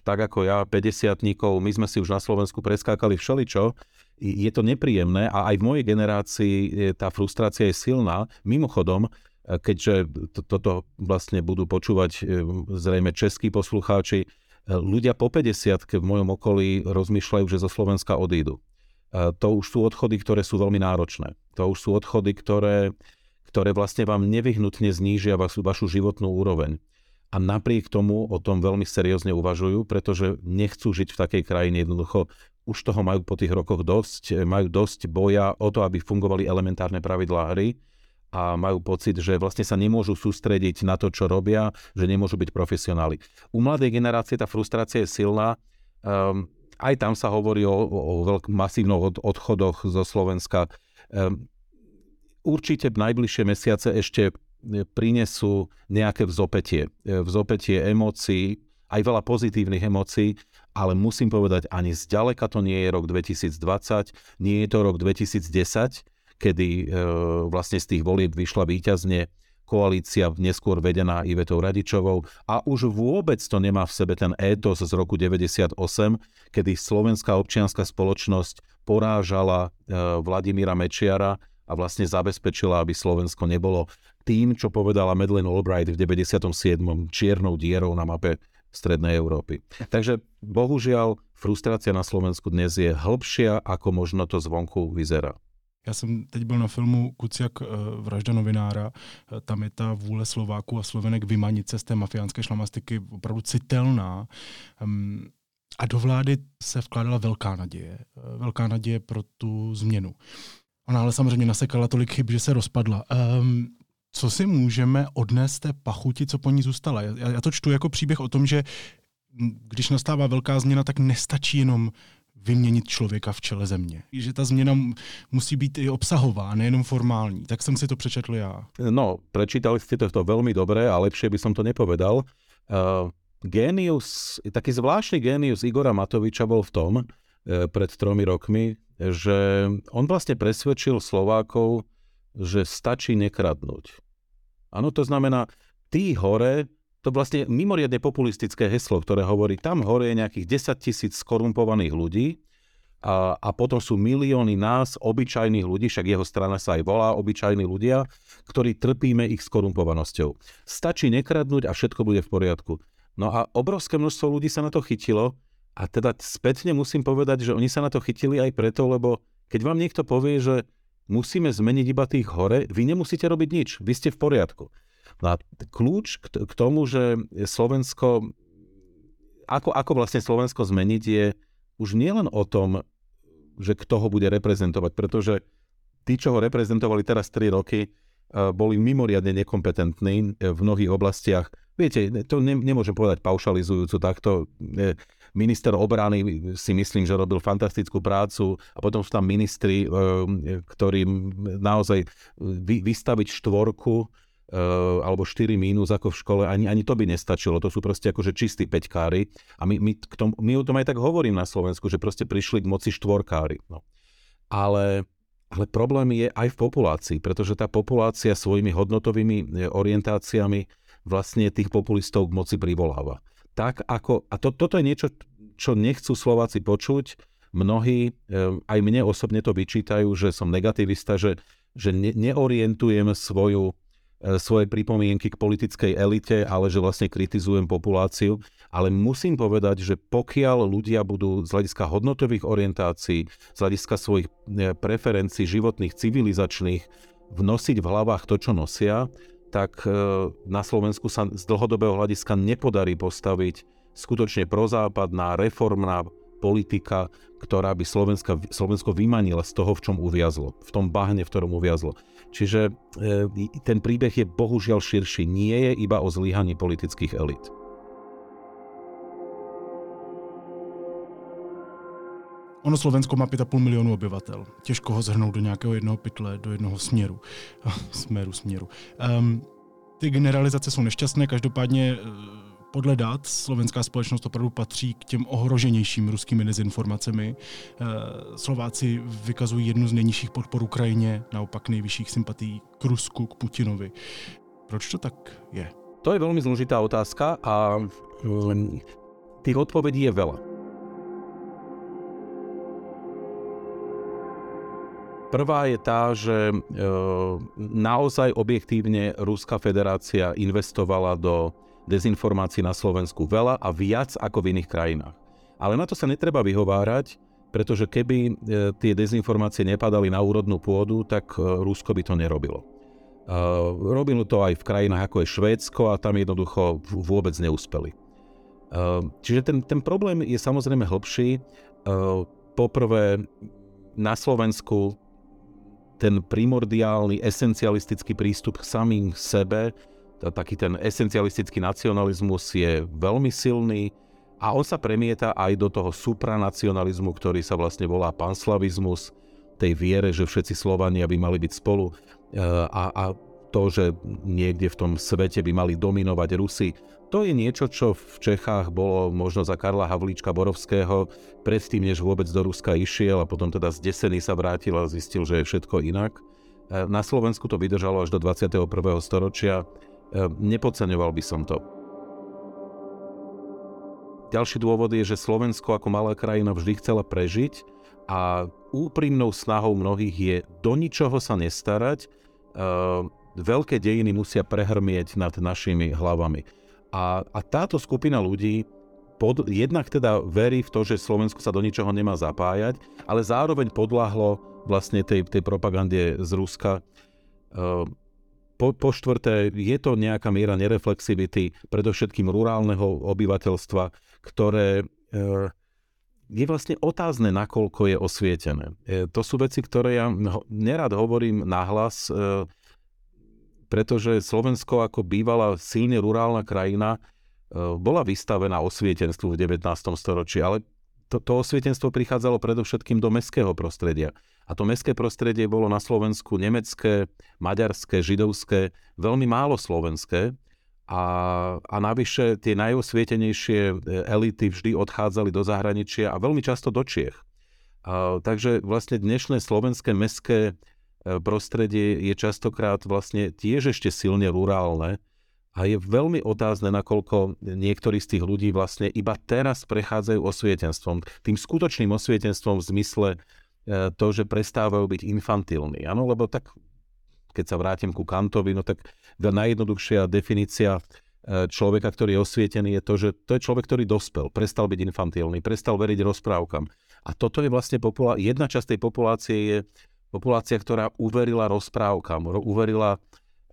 tak ako ja, 50 my sme si už na Slovensku preskákali všeličo, je to nepríjemné a aj v mojej generácii tá frustrácia je silná. Mimochodom, keďže to, toto vlastne budú počúvať zrejme českí poslucháči, ľudia po 50 v mojom okolí rozmýšľajú, že zo Slovenska odídu to už sú odchody, ktoré sú veľmi náročné. To už sú odchody, ktoré, ktoré vlastne vám nevyhnutne znížia vašu, vašu životnú úroveň. A napriek tomu o tom veľmi seriózne uvažujú, pretože nechcú žiť v takej krajine. Jednoducho už toho majú po tých rokoch dosť, majú dosť boja o to, aby fungovali elementárne pravidlá hry a majú pocit, že vlastne sa nemôžu sústrediť na to, čo robia, že nemôžu byť profesionáli. U mladej generácie tá frustrácia je silná. Um, aj tam sa hovorí o, o veľk, masívnych odchodoch zo Slovenska. Ehm, určite najbližšie mesiace ešte e, prinesú nejaké vzopetie. E, vzopetie emócií, aj veľa pozitívnych emócií, ale musím povedať, ani zďaleka to nie je rok 2020, nie je to rok 2010, kedy e, vlastne z tých volieb vyšla výťazne koalícia neskôr vedená Ivetou Radičovou a už vôbec to nemá v sebe ten étos z roku 98, kedy slovenská občianská spoločnosť porážala e, Vladimíra Mečiara a vlastne zabezpečila, aby Slovensko nebolo tým, čo povedala Madeleine Albright v 97. čiernou dierou na mape Strednej Európy. Takže bohužiaľ frustrácia na Slovensku dnes je hĺbšia, ako možno to zvonku vyzerá. Já jsem teď byl na filmu Kuciak eh, vražda novinára. Eh, tam je ta vůle Slováků a Slovenek vymanit se z té mafiánské šlamastiky opravdu citelná. Ehm, a do vlády se vkládala velká naděje. Eh, velká naděje pro tu změnu. Ona ale samozřejmě nasekala tolik chyb, že se rozpadla. Um, co si můžeme odnést té pachuti, co po ní zůstala? Já, já to čtu jako příběh o tom, že když nastává velká změna, tak nestačí jenom vyměnit člověka v čele země. Že ta změna musí být i obsahová, nejenom formální. Tak jsem si to přečetl já. No, prečítali ste to, to veľmi dobre a lepšie by som to nepovedal. Uh, génius, taký zvláštny génius Igora Matoviča bol v tom, uh, pred tromi rokmi, že on vlastne presvedčil Slovákov, že stačí nekradnúť. Áno, to znamená, tí hore to vlastne mimoriadne populistické heslo, ktoré hovorí, tam hore je nejakých 10 tisíc skorumpovaných ľudí a, a potom sú milióny nás, obyčajných ľudí, však jeho strana sa aj volá obyčajní ľudia, ktorí trpíme ich skorumpovanosťou. Stačí nekradnúť a všetko bude v poriadku. No a obrovské množstvo ľudí sa na to chytilo a teda spätne musím povedať, že oni sa na to chytili aj preto, lebo keď vám niekto povie, že musíme zmeniť iba tých hore, vy nemusíte robiť nič, vy ste v poriadku. No a kľúč k tomu, že Slovensko ako, ako vlastne Slovensko zmeniť je už nielen o tom, že kto ho bude reprezentovať, pretože tí, čo ho reprezentovali teraz 3 roky, boli mimoriadne nekompetentní v mnohých oblastiach. Viete, to ne, nemôžem povedať paušalizujúco takto. Minister obrany si myslím, že robil fantastickú prácu a potom sú tam ministri, e, ktorým naozaj vystaviť štvorku e, alebo 4 mínus ako v škole, ani, ani to by nestačilo. To sú proste akože čistí peťkári. A my, my, k tom, my o tom aj tak hovorím na Slovensku, že proste prišli k moci štvorkári. No. Ale ale problém je aj v populácii, pretože tá populácia svojimi hodnotovými e, orientáciami vlastne tých populistov k moci privoláva. Tak ako, a to, toto je niečo, čo nechcú Slováci počuť, mnohí, e, aj mne osobne to vyčítajú, že som negativista, že, že ne, neorientujem svoju svoje pripomienky k politickej elite, ale že vlastne kritizujem populáciu. Ale musím povedať, že pokiaľ ľudia budú z hľadiska hodnotových orientácií, z hľadiska svojich e, preferencií životných, civilizačných, vnosiť v hlavách to, čo nosia, tak e, na Slovensku sa z dlhodobého hľadiska nepodarí postaviť skutočne prozápadná, reformná politika, ktorá by Slovenska, Slovensko vymanila z toho, v čom uviazlo, v tom bahne, v ktorom uviazlo. Čiže e, ten príbeh je bohužiaľ širší, nie je iba o zlyhaní politických elit. Ono Slovensko má 5,5 milionu obyvatel. Těžko ho zhrnout do nějakého jednoho pytle, do jednoho směru. Směru, směru. Um, ty generalizace jsou nešťastné, každopádně podle dat slovenská společnost opravdu patří k těm ohroženějším ruskými dezinformacemi. Eh, Slováci vykazují jednu z nejnižších podpor Ukrajině, naopak nejvyšších sympatí k Rusku, k Putinovi. Proč to tak je? To je veľmi zložitá otázka a tých odpovedí je veľa. Prvá je tá, že e, naozaj objektívne Ruská federácia investovala do dezinformácií na Slovensku veľa a viac ako v iných krajinách. Ale na to sa netreba vyhovárať, pretože keby e, tie dezinformácie nepadali na úrodnú pôdu, tak e, Rusko by to nerobilo. E, robilo to aj v krajinách ako je Švédsko a tam jednoducho vôbec neúspeli. Čiže ten, ten problém je samozrejme hlbší. Poprvé, na Slovensku ten primordiálny, esencialistický prístup k samým sebe taký ten esencialistický nacionalizmus je veľmi silný a on sa premieta aj do toho supranacionalizmu, ktorý sa vlastne volá panslavizmus, tej viere, že všetci Slovania by mali byť spolu e, a, a to, že niekde v tom svete by mali dominovať Rusy. To je niečo, čo v Čechách bolo možno za Karla Havlíčka Borovského, predtým, než vôbec do Ruska išiel a potom teda zdesený sa vrátil a zistil, že je všetko inak. E, na Slovensku to vydržalo až do 21. storočia nepodceňoval by som to. Ďalší dôvod je, že Slovensko ako malá krajina vždy chcela prežiť a úprimnou snahou mnohých je do ničoho sa nestarať. Ehm, veľké dejiny musia prehrmieť nad našimi hlavami. A, a táto skupina ľudí pod, jednak teda verí v to, že Slovensko sa do ničoho nemá zapájať, ale zároveň podľahlo vlastne tej, tej propagande z Ruska. Po, po štvrté, je to nejaká miera nereflexivity, predovšetkým rurálneho obyvateľstva, ktoré e, je vlastne otázne, nakoľko je osvietené. E, to sú veci, ktoré ja nerad hovorím nahlas, e, pretože Slovensko ako bývala silne rurálna krajina, bola vystavená osvietenstvu v 19. storočí, ale to, to osvietenstvo prichádzalo predovšetkým do mestského prostredia. A to mestské prostredie bolo na Slovensku nemecké, maďarské, židovské, veľmi málo slovenské. A, a navyše tie najosvietenejšie e, elity vždy odchádzali do zahraničia a veľmi často do Čiech. A, takže vlastne dnešné slovenské mestské e, prostredie je častokrát vlastne tiež ešte silne rurálne, a je veľmi otázne, nakoľko niektorí z tých ľudí vlastne iba teraz prechádzajú osvietenstvom. Tým skutočným osvietenstvom v zmysle to, že prestávajú byť infantilní. Áno, lebo tak, keď sa vrátim ku Kantovi, no tak najjednoduchšia definícia e, človeka, ktorý je osvietený, je to, že to je človek, ktorý dospel, prestal byť infantilný, prestal veriť rozprávkam. A toto je vlastne populá- jedna časť tej populácie je populácia, ktorá uverila rozprávkam, uverila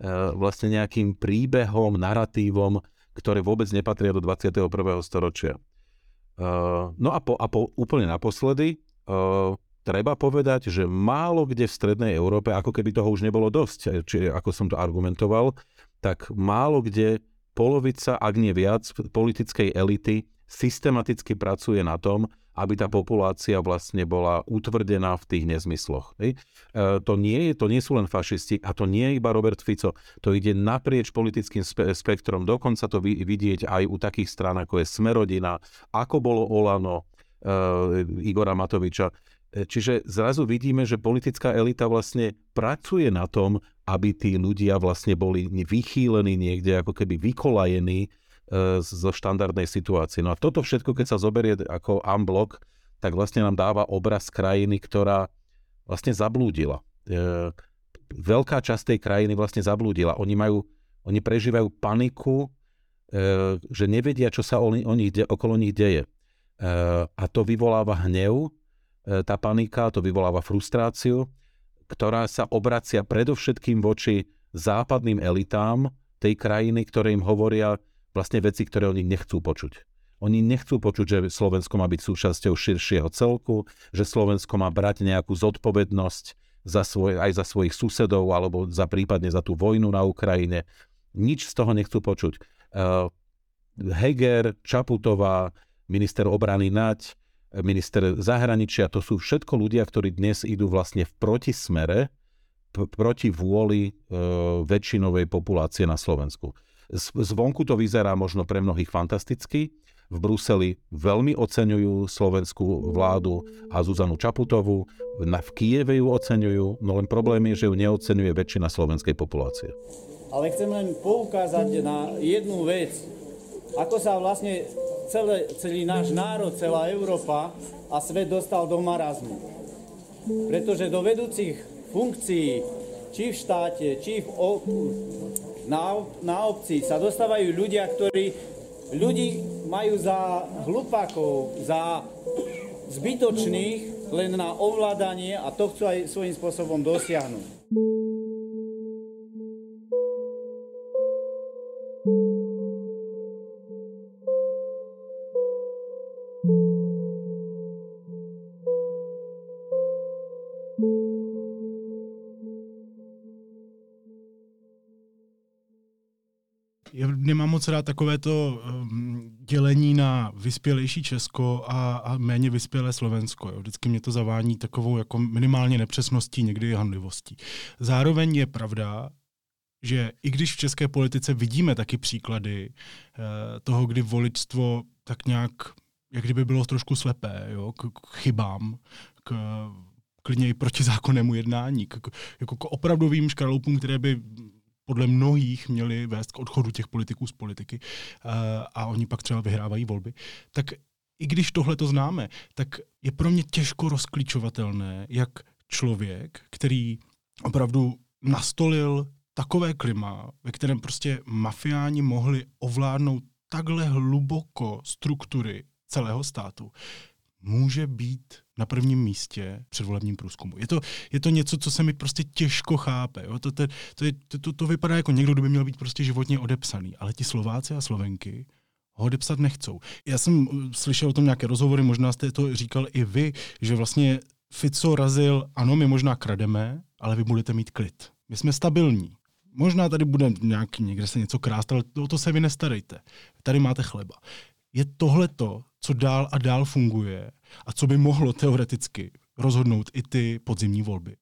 E, vlastne nejakým príbehom, narratívom, ktoré vôbec nepatria do 21. storočia. no a, po, a po, úplne naposledy, treba povedať, že málo kde v strednej Európe, ako keby toho už nebolo dosť, či ako som to argumentoval, tak málo kde polovica, ak nie viac, politickej elity systematicky pracuje na tom, aby tá populácia vlastne bola utvrdená v tých nezmysloch. E, to, nie je, to nie sú len fašisti a to nie je iba Robert Fico. To ide naprieč politickým spe- spektrom. Dokonca to vy, vidieť aj u takých strán, ako je Smerodina, ako bolo Olano e, Igora Matoviča. Čiže zrazu vidíme, že politická elita vlastne pracuje na tom, aby tí ľudia vlastne boli vychýlení niekde, ako keby vykolajení E, zo štandardnej situácie. No a toto všetko, keď sa zoberie ako unblock, tak vlastne nám dáva obraz krajiny, ktorá vlastne zablúdila. E, veľká časť tej krajiny vlastne zablúdila. Oni majú, oni prežívajú paniku, e, že nevedia, čo sa o, o nich, okolo nich deje. A to vyvoláva hnev, tá panika, to vyvoláva frustráciu, ktorá sa obracia predovšetkým voči západným elitám tej krajiny, ktoré im hovoria, vlastne veci, ktoré oni nechcú počuť. Oni nechcú počuť, že Slovensko má byť súčasťou širšieho celku, že Slovensko má brať nejakú zodpovednosť za svoj, aj za svojich susedov alebo za prípadne za tú vojnu na Ukrajine. Nič z toho nechcú počuť. Uh, Heger, Čaputová, minister obrany Nať, minister zahraničia, to sú všetko ľudia, ktorí dnes idú vlastne v protismere p- proti vôli uh, väčšinovej populácie na Slovensku. Zvonku to vyzerá možno pre mnohých fantasticky. V Bruseli veľmi oceňujú slovenskú vládu a Zuzanu Čaputovú. V Kieve ju oceňujú, no len problém je, že ju neocenuje väčšina slovenskej populácie. Ale chcem len poukázať na jednu vec. Ako sa vlastne celé, celý náš národ, celá Európa a svet dostal do marazmu. Pretože do vedúcich funkcií, či v štáte, či v, na, na obci sa dostávajú ľudia, ktorí ľudí majú za hlupákov, za zbytočných len na ovládanie a to chcú aj svojím spôsobom dosiahnuť. Já nemám moc rád takové to um, dělení na vyspělejší Česko a, a méně vyspělé Slovensko. Jo. Vždycky mě to zavání takovou jako minimálně nepřesností, někdy i handlivostí. Zároveň je pravda, že i když v české politice vidíme taky příklady uh, toho, kdy voličstvo tak nějak, jak kdyby bylo trošku slepé, jo, k, k chybám, k klidně i protizákonnému jednání, k, jako k opravdovým škraloupům, které by podle mnohých měli vést k odchodu těch politiků z politiky uh, a oni pak třeba vyhrávají volby, tak i když tohle to známe, tak je pro mě těžko rozklíčovatelné, jak člověk, který opravdu nastolil takové klima, ve kterém prostě mafiáni mohli ovládnout takhle hluboko struktury celého státu, může být na prvním místě předvolebním průzkumu. Je to, je to něco, co se mi prostě těžko chápe. Jo? To, to, to, to, to, vypadá jako někdo, kdo by měl být prostě životně odepsaný. Ale ti Slováci a Slovenky ho odepsat nechcou. Já jsem uh, slyšel o tom nějaké rozhovory, možná jste to říkal i vy, že vlastně Fico razil, ano, my možná krademe, ale vy budete mít klid. My jsme stabilní. Možná tady bude nějak, někde se něco krást, ale o to se vy nestarejte. Tady máte chleba. Je tohle to, co dál a dál funguje a co by mohlo teoreticky rozhodnout i ty podzimní volby.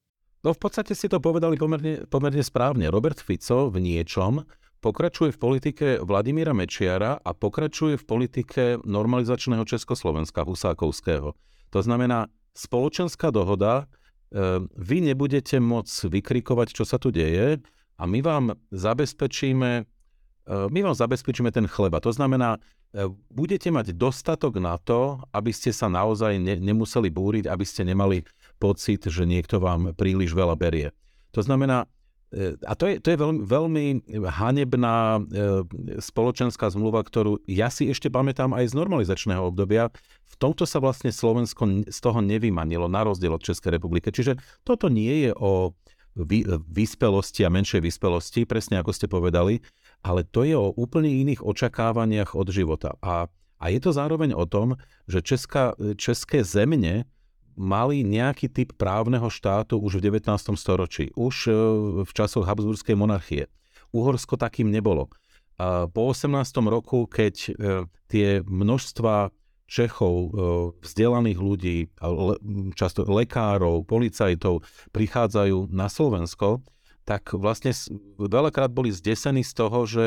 No v podstate si to povedali pomerne, pomerne správne. Robert Fico v niečom pokračuje v politike Vladimíra Mečiara a pokračuje v politike normalizačného Československa Husákovského. To znamená, spoločenská dohoda, e, vy nebudete môcť vykrikovať, čo sa tu deje a my vám zabezpečíme, e, my vám zabezpečíme ten chleba. To znamená, budete mať dostatok na to, aby ste sa naozaj ne, nemuseli búriť, aby ste nemali pocit, že niekto vám príliš veľa berie. To znamená, e, a to je, to je veľmi, veľmi hanebná e, spoločenská zmluva, ktorú ja si ešte pamätám aj z normalizačného obdobia. V tomto sa vlastne Slovensko z toho nevymanilo, na rozdiel od Českej republiky. Čiže toto nie je o vyspelosti a menšej vyspelosti, presne ako ste povedali ale to je o úplne iných očakávaniach od života. A, a je to zároveň o tom, že Česká, české zemne mali nejaký typ právneho štátu už v 19. storočí, už e, v časoch Habsburskej monarchie. Uhorsko takým nebolo. A po 18. roku, keď e, tie množstva Čechov, e, vzdelaných ľudí, často lekárov, policajtov prichádzajú na Slovensko, tak vlastne veľakrát boli zdesení z toho, že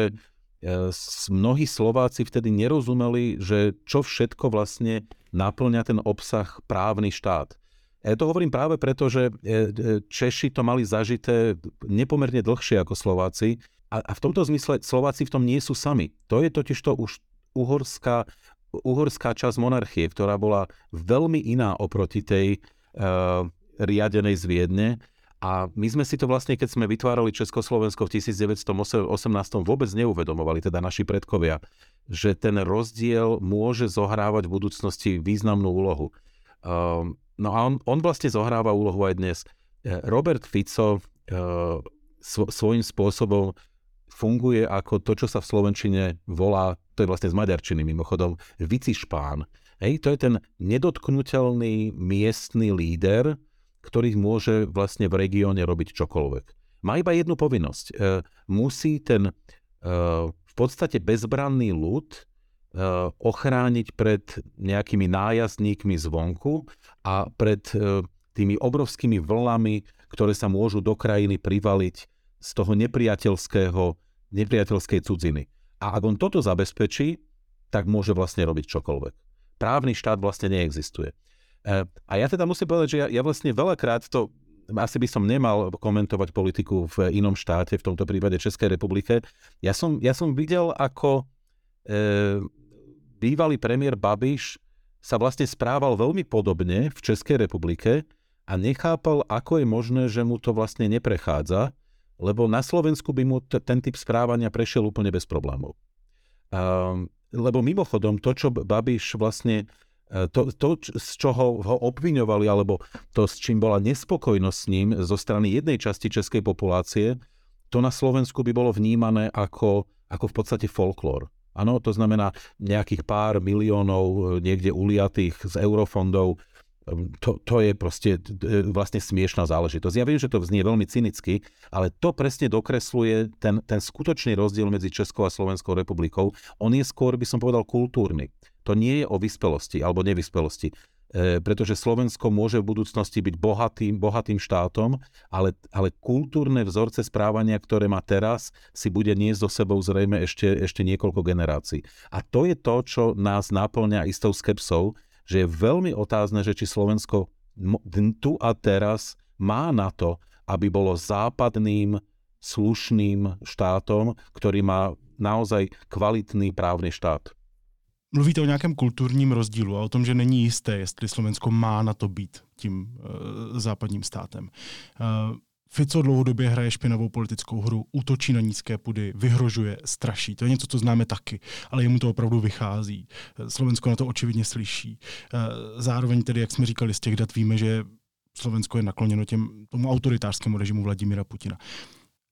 E, mnohí Slováci vtedy nerozumeli, že čo všetko vlastne naplňa ten obsah právny štát. Ja to hovorím práve preto, že e, e, Češi to mali zažité nepomerne dlhšie ako Slováci a, v tomto zmysle Slováci v tom nie sú sami. To je totiž to už uhorská, uhorská časť monarchie, ktorá bola veľmi iná oproti tej uh, riadenej z Viedne a my sme si to vlastne, keď sme vytvárali Československo v 1918 vôbec neuvedomovali, teda naši predkovia, že ten rozdiel môže zohrávať v budúcnosti významnú úlohu. Um, no a on, on vlastne zohráva úlohu aj dnes. Eh, Robert Fico uh, svo, svojím spôsobom funguje ako to, čo sa v Slovenčine volá, to je vlastne z maďarčiny mimochodom, vicišpán. Hej, to je ten nedotknutelný miestny líder, ktorý môže vlastne v regióne robiť čokoľvek. Má iba jednu povinnosť. E, musí ten e, v podstate bezbranný ľud e, ochrániť pred nejakými nájazdníkmi zvonku a pred tými obrovskými vlnami, ktoré sa môžu do krajiny privaliť z toho nepriateľského, nepriateľskej cudziny. A ak on toto zabezpečí, tak môže vlastne robiť čokoľvek. Právny štát vlastne neexistuje. A ja teda musím povedať, že ja, ja vlastne veľakrát to asi by som nemal komentovať politiku v inom štáte, v tomto prípade Českej republike. Ja som, ja som videl, ako e, bývalý premiér Babiš sa vlastne správal veľmi podobne v Českej republike a nechápal, ako je možné, že mu to vlastne neprechádza, lebo na Slovensku by mu t- ten typ správania prešiel úplne bez problémov. Um, lebo mimochodom, to, čo Babiš vlastne to, to, z čoho ho obviňovali, alebo to, s čím bola nespokojnosť s ním zo strany jednej časti českej populácie, to na Slovensku by bolo vnímané ako, ako v podstate folklór. Áno, to znamená nejakých pár miliónov e, niekde uliatých z eurofondov. E, to, to je proste vlastne smiešná záležitosť. Ja viem, že to znie veľmi cynicky, ale to presne dokresluje ten, ten skutočný rozdiel medzi Českou a Slovenskou republikou. On je skôr, by som povedal, kultúrny to nie je o vyspelosti alebo nevyspelosti. E, pretože Slovensko môže v budúcnosti byť bohatým, bohatým štátom, ale, ale kultúrne vzorce správania, ktoré má teraz, si bude niesť so sebou zrejme ešte, ešte niekoľko generácií. A to je to, čo nás naplňa istou skepsou, že je veľmi otázne, že či Slovensko tu a teraz má na to, aby bolo západným, slušným štátom, ktorý má naozaj kvalitný právny štát. Mluvíte o nějakém kulturním rozdílu a o tom, že není jisté, jestli Slovensko má na to být tím uh, západním státem. Uh, Fico dlouhodobě hraje špinavou politickou hru, útočí na nízké pudy, vyhrožuje, straší. To je něco, co známe taky, ale jemu to opravdu vychází. Eh, Slovensko na to očividně slyší. Zároveň tedy, jak jsme říkali, z těch dat víme, že Slovensko je nakloněno těm, tomu autoritářskému režimu Vladimira Putina.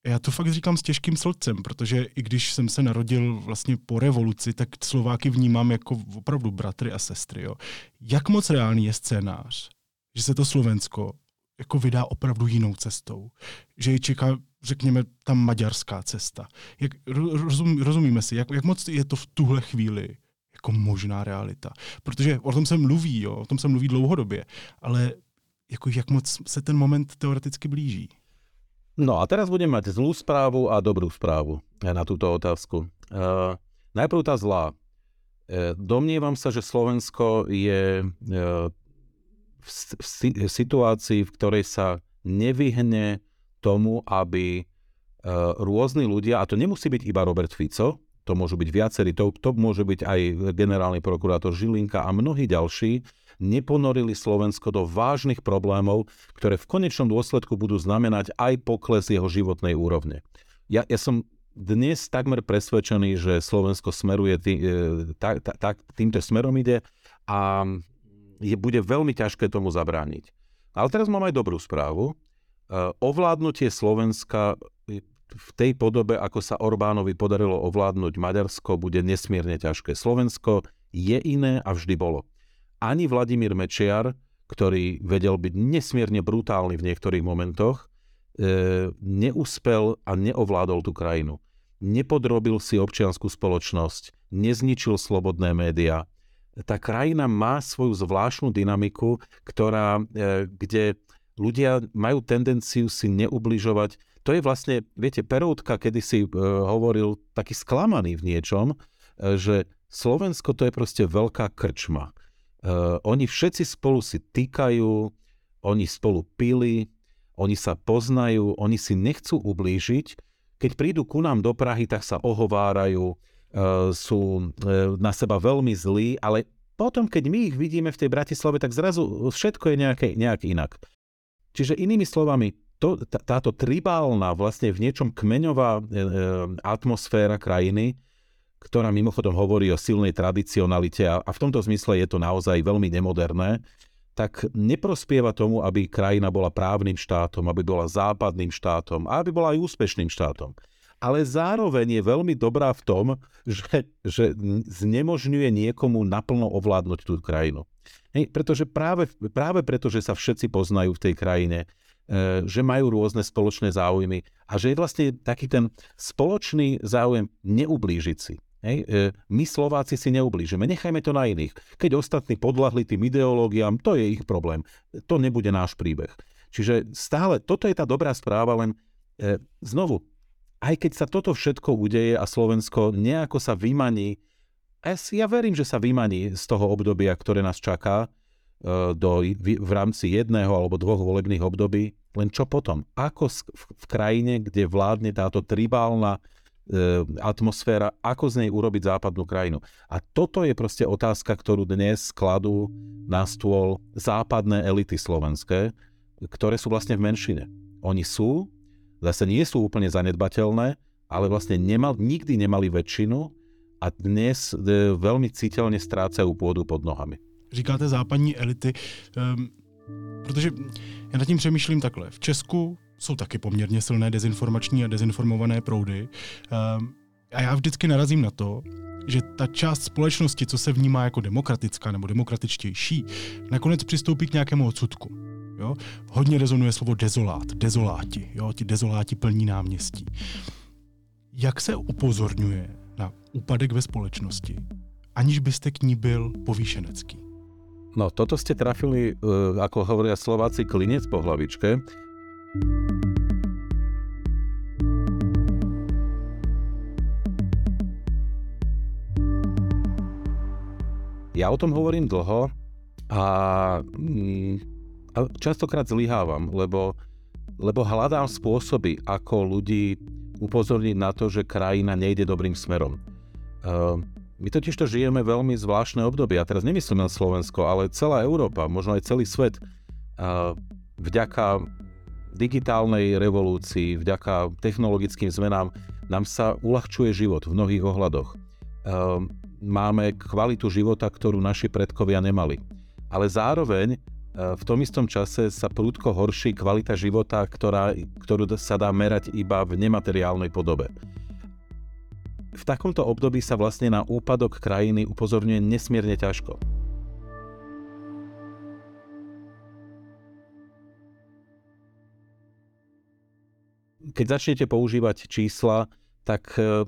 Já to fakt říkám s těžkým srdcem, protože i když jsem se narodil vlastně po revoluci, tak Slováky vnímám jako opravdu bratry a sestry. Jo. Jak moc reálný je scénář, že se to Slovensko jako vydá opravdu jinou cestou. Že ji čeká, řekněme, ta maďarská cesta. Jak, rozum, rozumíme si, jak, jak moc je to v tuhle chvíli jako možná realita. Protože o tom se mluví, jo, o tom se mluví dlouhodobě, ale jako jak moc se ten moment teoreticky blíží. No a teraz budem mať zlú správu a dobrú správu na túto otázku. Uh, najprv tá zlá. Uh, domnievam sa, že Slovensko je uh, v, v situácii, v ktorej sa nevyhne tomu, aby rôzni ľudia, a to nemusí byť iba Robert Fico, to môžu byť viacerí, to, to môže byť aj generálny prokurátor Žilinka a mnohí ďalší, neponorili Slovensko do vážnych problémov, ktoré v konečnom dôsledku budú znamenať aj pokles jeho životnej úrovne. Ja, ja som dnes takmer presvedčený, že Slovensko smeruje tý, e, tak, tak, týmto smerom ide a je, bude veľmi ťažké tomu zabrániť. Ale teraz mám aj dobrú správu. E, ovládnutie Slovenska v tej podobe, ako sa Orbánovi podarilo ovládnuť Maďarsko, bude nesmierne ťažké. Slovensko je iné a vždy bolo. Ani Vladimír Mečiar, ktorý vedel byť nesmierne brutálny v niektorých momentoch, e, neúspel a neovládol tú krajinu. Nepodrobil si občianskú spoločnosť, nezničil slobodné médiá. Tá krajina má svoju zvláštnu dynamiku, ktorá, e, kde ľudia majú tendenciu si neubližovať. To je vlastne, viete, Peroutka kedysi e, hovoril taký sklamaný v niečom, e, že Slovensko to je proste veľká krčma. Uh, oni všetci spolu si týkajú, oni spolu pili, oni sa poznajú, oni si nechcú ublížiť. Keď prídu ku nám do Prahy, tak sa ohovárajú, uh, sú uh, na seba veľmi zlí, ale potom, keď my ich vidíme v tej Bratislave, tak zrazu všetko je nejaké, nejak inak. Čiže inými slovami, to, táto tribálna, vlastne v niečom kmeňová e, atmosféra krajiny ktorá mimochodom hovorí o silnej tradicionalite a, v tomto zmysle je to naozaj veľmi nemoderné, tak neprospieva tomu, aby krajina bola právnym štátom, aby bola západným štátom a aby bola aj úspešným štátom. Ale zároveň je veľmi dobrá v tom, že, že znemožňuje niekomu naplno ovládnuť tú krajinu. Hej, pretože práve, práve preto, že sa všetci poznajú v tej krajine, e, že majú rôzne spoločné záujmy a že je vlastne taký ten spoločný záujem neublížiť si. Hej, e, my Slováci si neublížime, nechajme to na iných. Keď ostatní podľahli tým ideológiám, to je ich problém. To nebude náš príbeh. Čiže stále, toto je tá dobrá správa, len e, znovu, aj keď sa toto všetko udeje a Slovensko nejako sa vymaní, ja, ja verím, že sa vymaní z toho obdobia, ktoré nás čaká, e, do, v, v rámci jedného alebo dvoch volebných období, len čo potom? Ako v, v krajine, kde vládne táto tribálna atmosféra, ako z nej urobiť západnú krajinu. A toto je proste otázka, ktorú dnes skladú na stôl západné elity slovenské, ktoré sú vlastne v menšine. Oni sú, zase nie sú úplne zanedbateľné, ale vlastne nemal, nikdy nemali väčšinu a dnes e, veľmi citeľne strácajú pôdu pod nohami. Říkáte západní elity, um, protože já nad tím přemýšlím takhle. V Česku jsou taky poměrně silné dezinformační a dezinformované proudy. Ehm, a já vždycky narazím na to, že ta část společnosti, co se vnímá jako demokratická nebo demokratičtější, nakonec přistoupí k nějakému odsudku. Jo? Hodně rezonuje slovo dezolát, dezoláti, jo? ti dezoláti plní náměstí. Jak se upozorňuje na úpadek ve společnosti, aniž byste k ní byl povýšenecký? No, toto ste trafili, uh, ako hovoria Slováci, klinec po hlavičke. Ja o tom hovorím dlho a, mm, a častokrát zlyhávam, lebo, lebo hľadám spôsoby, ako ľudí upozorniť na to, že krajina nejde dobrým smerom. Uh, my totiž to žijeme veľmi zvláštne obdobie. A teraz nemyslím na Slovensko, ale celá Európa, možno aj celý svet. Uh, vďaka digitálnej revolúcii, vďaka technologickým zmenám nám sa uľahčuje život v mnohých ohľadoch. Ehm, máme kvalitu života, ktorú naši predkovia nemali. Ale zároveň e, v tom istom čase sa prúdko horší kvalita života, ktorá, ktorú sa dá merať iba v nemateriálnej podobe. V takomto období sa vlastne na úpadok krajiny upozorňuje nesmierne ťažko. Keď začnete používať čísla, tak e,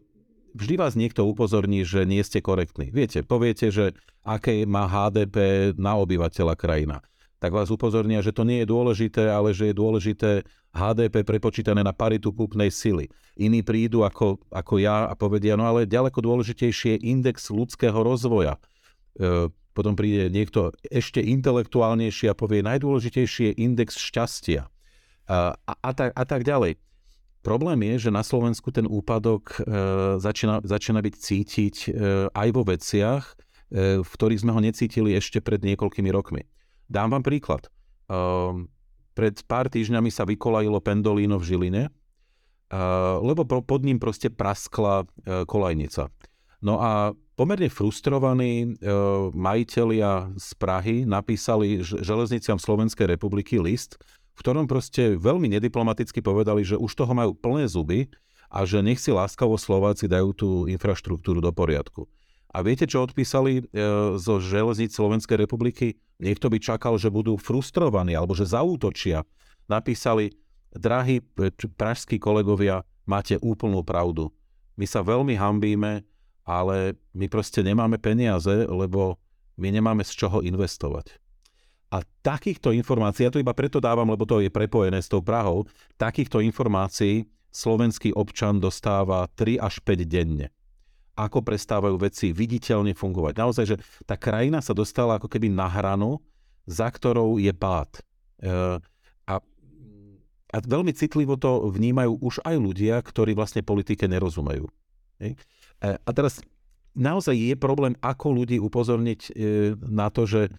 vždy vás niekto upozorní, že nie ste korektní. Viete, poviete, že aké má HDP na obyvateľa krajina. Tak vás upozornia, že to nie je dôležité, ale že je dôležité HDP prepočítané na paritu kúpnej sily. Iní prídu ako, ako ja a povedia, no ale ďaleko dôležitejšie je index ľudského rozvoja. E, potom príde niekto ešte intelektuálnejší a povie, najdôležitejšie je index šťastia. A, a, a, tak, a tak ďalej. Problém je, že na Slovensku ten úpadok e, začína, začína byť cítiť e, aj vo veciach, e, v ktorých sme ho necítili ešte pred niekoľkými rokmi. Dám vám príklad. Pred pár týždňami sa vykolajilo pendolíno v Žiline, lebo pod ním proste praskla kolajnica. No a pomerne frustrovaní majiteľia z Prahy napísali železniciam Slovenskej republiky list, v ktorom proste veľmi nediplomaticky povedali, že už toho majú plné zuby a že nech si láskavo Slováci dajú tú infraštruktúru do poriadku. A viete, čo odpísali e, zo železníc Slovenskej republiky? Niekto by čakal, že budú frustrovaní alebo že zaútočia. Napísali, drahí pražskí kolegovia, máte úplnú pravdu. My sa veľmi hambíme, ale my proste nemáme peniaze, lebo my nemáme z čoho investovať. A takýchto informácií, ja to iba preto dávam, lebo to je prepojené s tou Prahou, takýchto informácií slovenský občan dostáva 3 až 5 denne ako prestávajú veci viditeľne fungovať. Naozaj, že tá krajina sa dostala ako keby na hranu, za ktorou je pád. E, a, a veľmi citlivo to vnímajú už aj ľudia, ktorí vlastne politike nerozumejú. E, a teraz naozaj je problém, ako ľudí upozorniť e, na to, že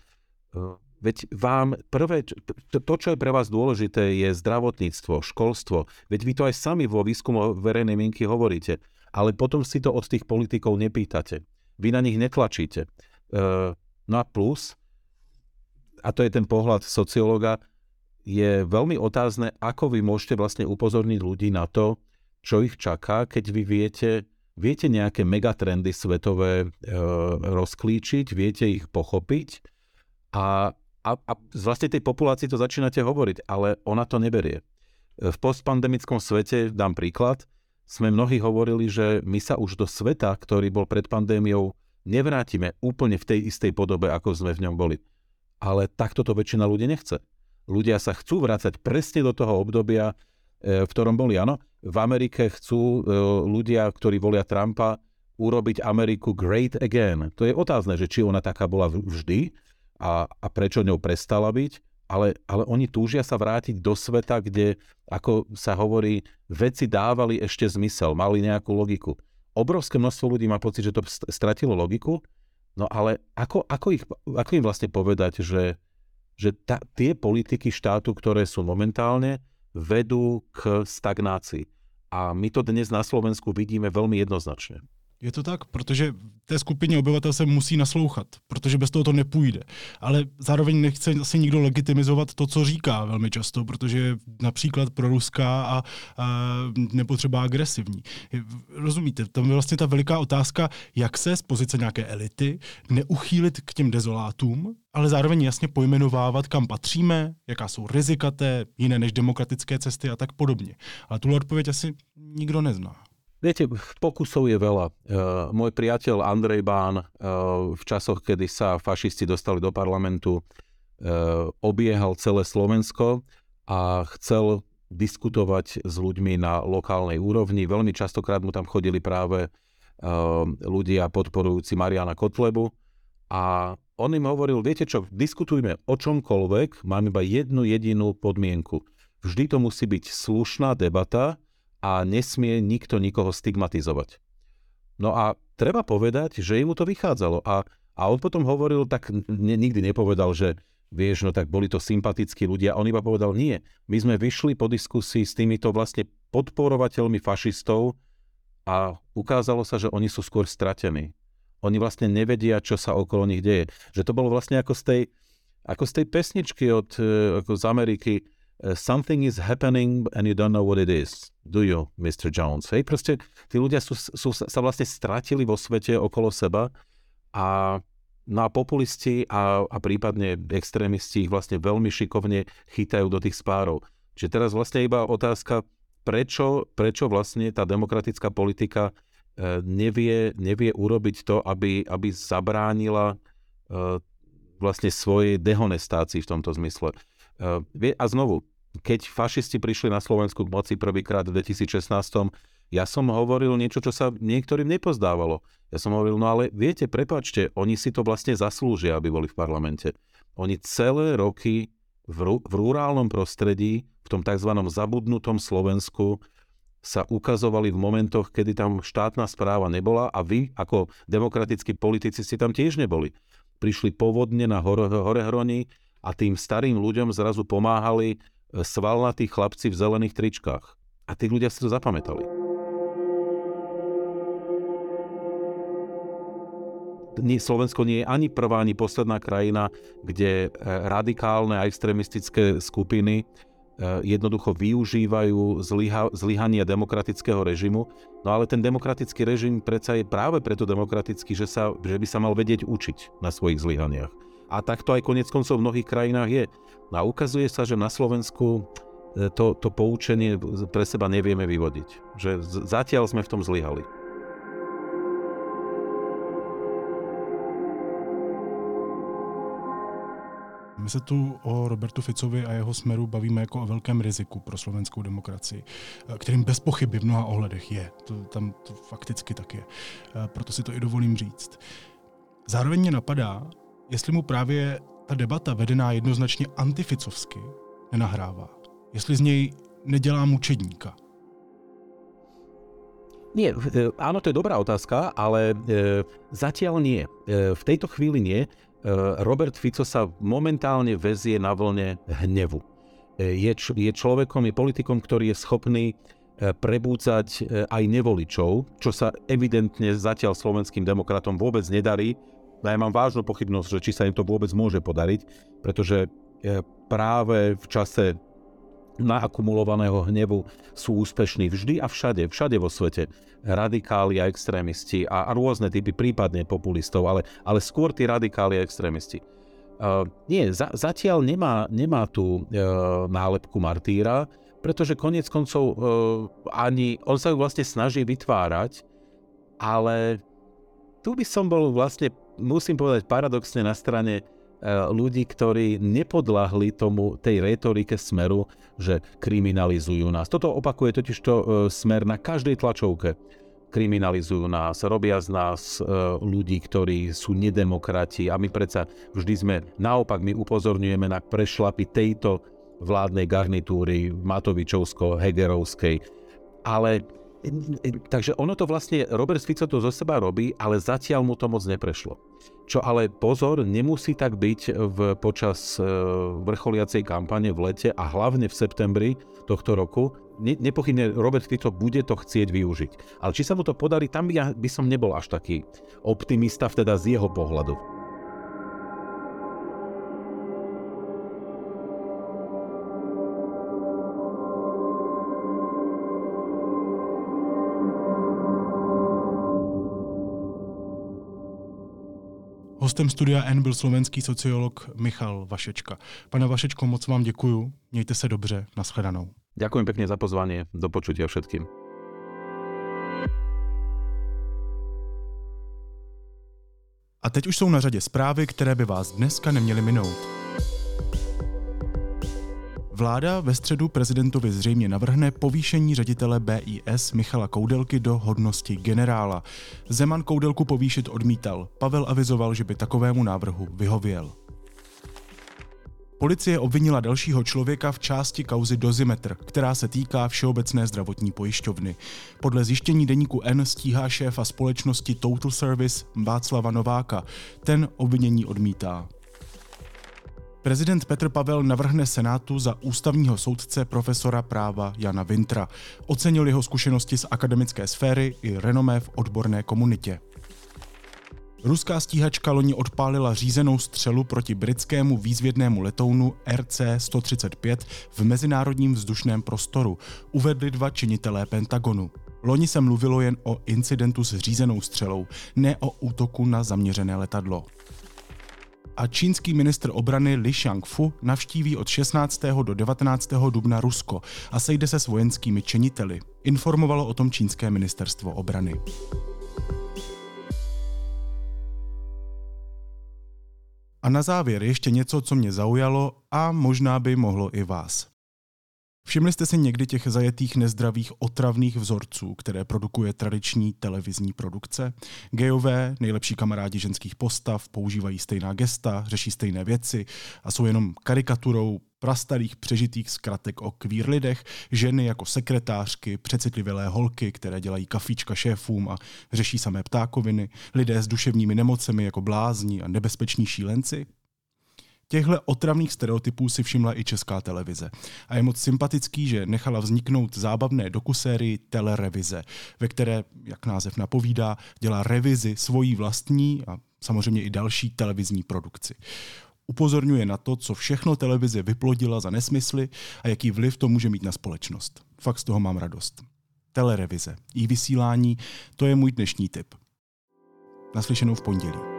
Veď vám prvé, to, čo je pre vás dôležité, je zdravotníctvo, školstvo. Veď vy to aj sami vo výskumu verejnej mienky hovoríte ale potom si to od tých politikov nepýtate. Vy na nich netlačíte. E, no a plus, a to je ten pohľad sociológa, je veľmi otázne, ako vy môžete vlastne upozorniť ľudí na to, čo ich čaká, keď vy viete, viete nejaké megatrendy svetové e, rozklíčiť, viete ich pochopiť a, a, a z vlastne tej populácii to začínate hovoriť, ale ona to neberie. V postpandemickom svete, dám príklad, sme mnohí hovorili, že my sa už do sveta, ktorý bol pred pandémiou, nevrátime úplne v tej istej podobe, ako sme v ňom boli. Ale takto to väčšina ľudí nechce. Ľudia sa chcú vrácať presne do toho obdobia, e, v ktorom boli. Áno, v Amerike chcú e, ľudia, ktorí volia Trumpa, urobiť Ameriku great again. To je otázne, že či ona taká bola vždy a, a prečo ňou prestala byť, ale, ale oni túžia sa vrátiť do sveta, kde, ako sa hovorí, veci dávali ešte zmysel, mali nejakú logiku. Obrovské množstvo ľudí má pocit, že to stratilo logiku, no ale ako, ako, ich, ako im vlastne povedať, že, že ta, tie politiky štátu, ktoré sú momentálne, vedú k stagnácii. A my to dnes na Slovensku vidíme veľmi jednoznačne. Je to tak, protože té skupině obyvatel se musí naslouchat, protože bez toho to nepůjde. Ale zároveň nechce asi nikdo legitimizovat to, co říká velmi často, protože je například pro ruská a, a nepotřeba agresivní. Rozumíte, tam je vlastně ta veliká otázka, jak se z pozice nějaké elity neuchýlit k těm dezolátům, ale zároveň jasně pojmenovávat, kam patříme, jaká jsou rizika té jiné než demokratické cesty a tak podobně. Ale tuhle odpověď asi nikdo nezná. Viete, pokusov je veľa. Uh, môj priateľ Andrej Bán uh, v časoch, kedy sa fašisti dostali do parlamentu, uh, obiehal celé Slovensko a chcel diskutovať s ľuďmi na lokálnej úrovni. Veľmi častokrát mu tam chodili práve ľudia podporujúci Mariana Kotlebu a on im hovoril, viete čo, diskutujme o čomkoľvek, mám iba jednu jedinú podmienku. Vždy to musí byť slušná debata, a nesmie nikto nikoho stigmatizovať. No a treba povedať, že mu to vychádzalo a, a on potom hovoril, tak ne, nikdy nepovedal, že vieš, no tak boli to sympatickí ľudia. On iba povedal, nie, my sme vyšli po diskusii s týmito vlastne podporovateľmi fašistov a ukázalo sa, že oni sú skôr stratení. Oni vlastne nevedia, čo sa okolo nich deje. Že to bolo vlastne ako z tej, ako z tej pesničky od, e, ako z Ameriky, Uh, something is happening and you don't know what it is. Do you, Mr. Jones? Hej, proste tí ľudia sú, sú, sa vlastne stratili vo svete okolo seba a No a populisti a, a prípadne extrémisti ich vlastne veľmi šikovne chytajú do tých spárov. Čiže teraz vlastne iba otázka, prečo, prečo vlastne tá demokratická politika e, nevie, nevie urobiť to, aby, aby zabránila e, vlastne svojej dehonestácii v tomto zmysle. Eh, a znovu, keď fašisti prišli na Slovensku k moci prvýkrát v 2016, ja som hovoril niečo, čo sa niektorým nepozdávalo. Ja som hovoril, no ale viete, prepačte, oni si to vlastne zaslúžia, aby boli v parlamente. Oni celé roky v, v rurálnom prostredí, v tom tzv. zabudnutom Slovensku, sa ukazovali v momentoch, kedy tam štátna správa nebola a vy, ako demokratickí politici, ste tam tiež neboli. Prišli povodne na Hore, Horehroni, a tým starým ľuďom zrazu pomáhali e, svalnatí chlapci v zelených tričkách. A tí ľudia si to zapamätali. Slovensko nie je ani prvá, ani posledná krajina, kde e, radikálne a extrémistické skupiny jednoducho využívajú zlyha, zlyhanie demokratického režimu. No ale ten demokratický režim predsa je práve preto demokratický, že, sa, že by sa mal vedieť učiť na svojich zlyhaniach. A takto aj konec koncov v mnohých krajinách je. No a ukazuje sa, že na Slovensku e, to, to poučenie pre seba nevieme vyvodiť. Že zatiaľ sme v tom zlyhali. My se tu o Robertu Ficovi a jeho smeru bavíme jako o velkém riziku pro slovenskou demokracii, e, kterým bez pochyby v mnoha ohledech je. To, tam to fakticky tak je. E, proto si to i dovolím říct. Zároveň mě napadá, jestli mu právě ta debata vedená jednoznačně antificovsky nenahrává. Jestli z něj nedělá mučedníka. Nie, e, áno, to je dobrá otázka, ale e, zatiaľ nie. E, v tejto chvíli nie. E, Robert Fico sa momentálne vezie na vlne hnevu. E, je, č- je človekom, je politikom, ktorý je schopný e, prebúcať e, aj nevoličov, čo sa evidentne zatiaľ slovenským demokratom vôbec nedarí ja mám vážnu pochybnosť, že či sa im to vôbec môže podariť, pretože e, práve v čase naakumulovaného hnevu sú úspešní vždy a všade, všade vo svete. Radikáli a extrémisti a, a rôzne typy, prípadne populistov, ale, ale skôr tí radikáli a extrémisti. Uh, nie, za, zatiaľ nemá, nemá tú uh, nálepku martýra, pretože konec koncov uh, ani on sa ju vlastne snaží vytvárať, ale tu by som bol vlastne musím povedať paradoxne na strane e, ľudí, ktorí nepodľahli tomu tej retorike smeru, že kriminalizujú nás. Toto opakuje totiž to e, smer na každej tlačovke. Kriminalizujú nás, robia z nás e, ľudí, ktorí sú nedemokrati a my predsa vždy sme, naopak my upozorňujeme na prešlapy tejto vládnej garnitúry Matovičovsko-Hegerovskej. Ale takže ono to vlastne, Robert Fico to zo seba robí, ale zatiaľ mu to moc neprešlo. Čo ale pozor, nemusí tak byť v, počas e, vrcholiacej kampane v lete a hlavne v septembri tohto roku. Ne, nepochybne Robert Fico bude to chcieť využiť. Ale či sa mu to podarí, tam ja by som nebol až taký optimista, teda z jeho pohľadu. Hostem studia N byl slovenský sociolog Michal Vašečka. Pane Vašečko, moc vám děkuju. Mějte se dobře. Naschledanou. Ďakujem pekne za pozvanie. Do počutia všetkým. A teď už jsou na řadě zprávy, které by vás dneska neměly minout. Vláda ve středu prezidentovi zřejmě navrhne povýšení ředitele BIS Michala Koudelky do hodnosti generála. Zeman Koudelku povýšit odmítal. Pavel avizoval, že by takovému návrhu vyhověl. Policie obvinila dalšího člověka v části kauzy Dozimetr, která se týká Všeobecné zdravotní pojišťovny. Podle zjištění deníku N stíhá šéfa společnosti Total Service Václava Nováka. Ten obvinění odmítá. Prezident Petr Pavel navrhne Senátu za ústavního soudce profesora práva Jana Vintra. Ocenil jeho zkušenosti z akademické sféry i renomé v odborné komunitě. Ruská stíhačka loni odpálila řízenou střelu proti britskému výzvědnému letounu RC-135 v mezinárodním vzdušném prostoru, uvedli dva činitelé Pentagonu. Loni se mluvilo jen o incidentu s řízenou střelou, ne o útoku na zaměřené letadlo a čínský ministr obrany Li Shangfu navštíví od 16. do 19. dubna Rusko a sejde se s vojenskými činiteli. Informovalo o tom čínské ministerstvo obrany. A na závěr ještě něco, co mě zaujalo a možná by mohlo i vás. Všimli jste si někdy těch zajetých nezdravých otravných vzorců, které produkuje tradiční televizní produkce? Gejové, nejlepší kamarádi ženských postav, používají stejná gesta, řeší stejné věci a jsou jenom karikaturou prastarých přežitých zkratek o kvír lidech, ženy jako sekretářky, přecitlivělé holky, které dělají kafíčka šéfům a řeší samé ptákoviny, lidé s duševními nemocemi jako blázni a nebezpeční šílenci? Těchto otravných stereotypů si všimla i česká televize. A je moc sympatický, že nechala vzniknout zábavné dokusérii Telerevize, ve které, jak název napovídá, dělá revizi svojí vlastní a samozřejmě i další televizní produkci. Upozorňuje na to, co všechno televize vyplodila za nesmysly a jaký vliv to může mít na společnost. Fakt z toho mám radost. Telerevize, i vysílání, to je můj dnešní tip. Naslyšenou v pondělí.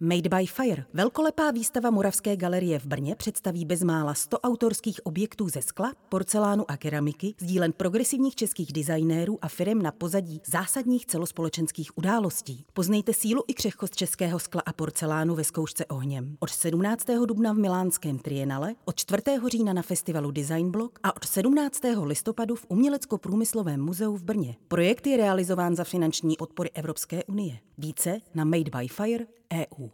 Made by Fire, velkolepá výstava Moravské galerie v Brně představí bezmála 100 autorských objektů ze skla, porcelánu a keramiky, sdílen progresivních českých designérů a firm na pozadí zásadních celospolečenských událostí. Poznejte sílu i křehkost českého skla a porcelánu ve zkoušce ohněm. Od 17. dubna v Milánském Trienale, od 4. října na festivalu Design Block a od 17. listopadu v Umělecko-průmyslovém muzeu v Brně. Projekt je realizován za finanční podpory Evropské unie. Více na Made by Fire EU.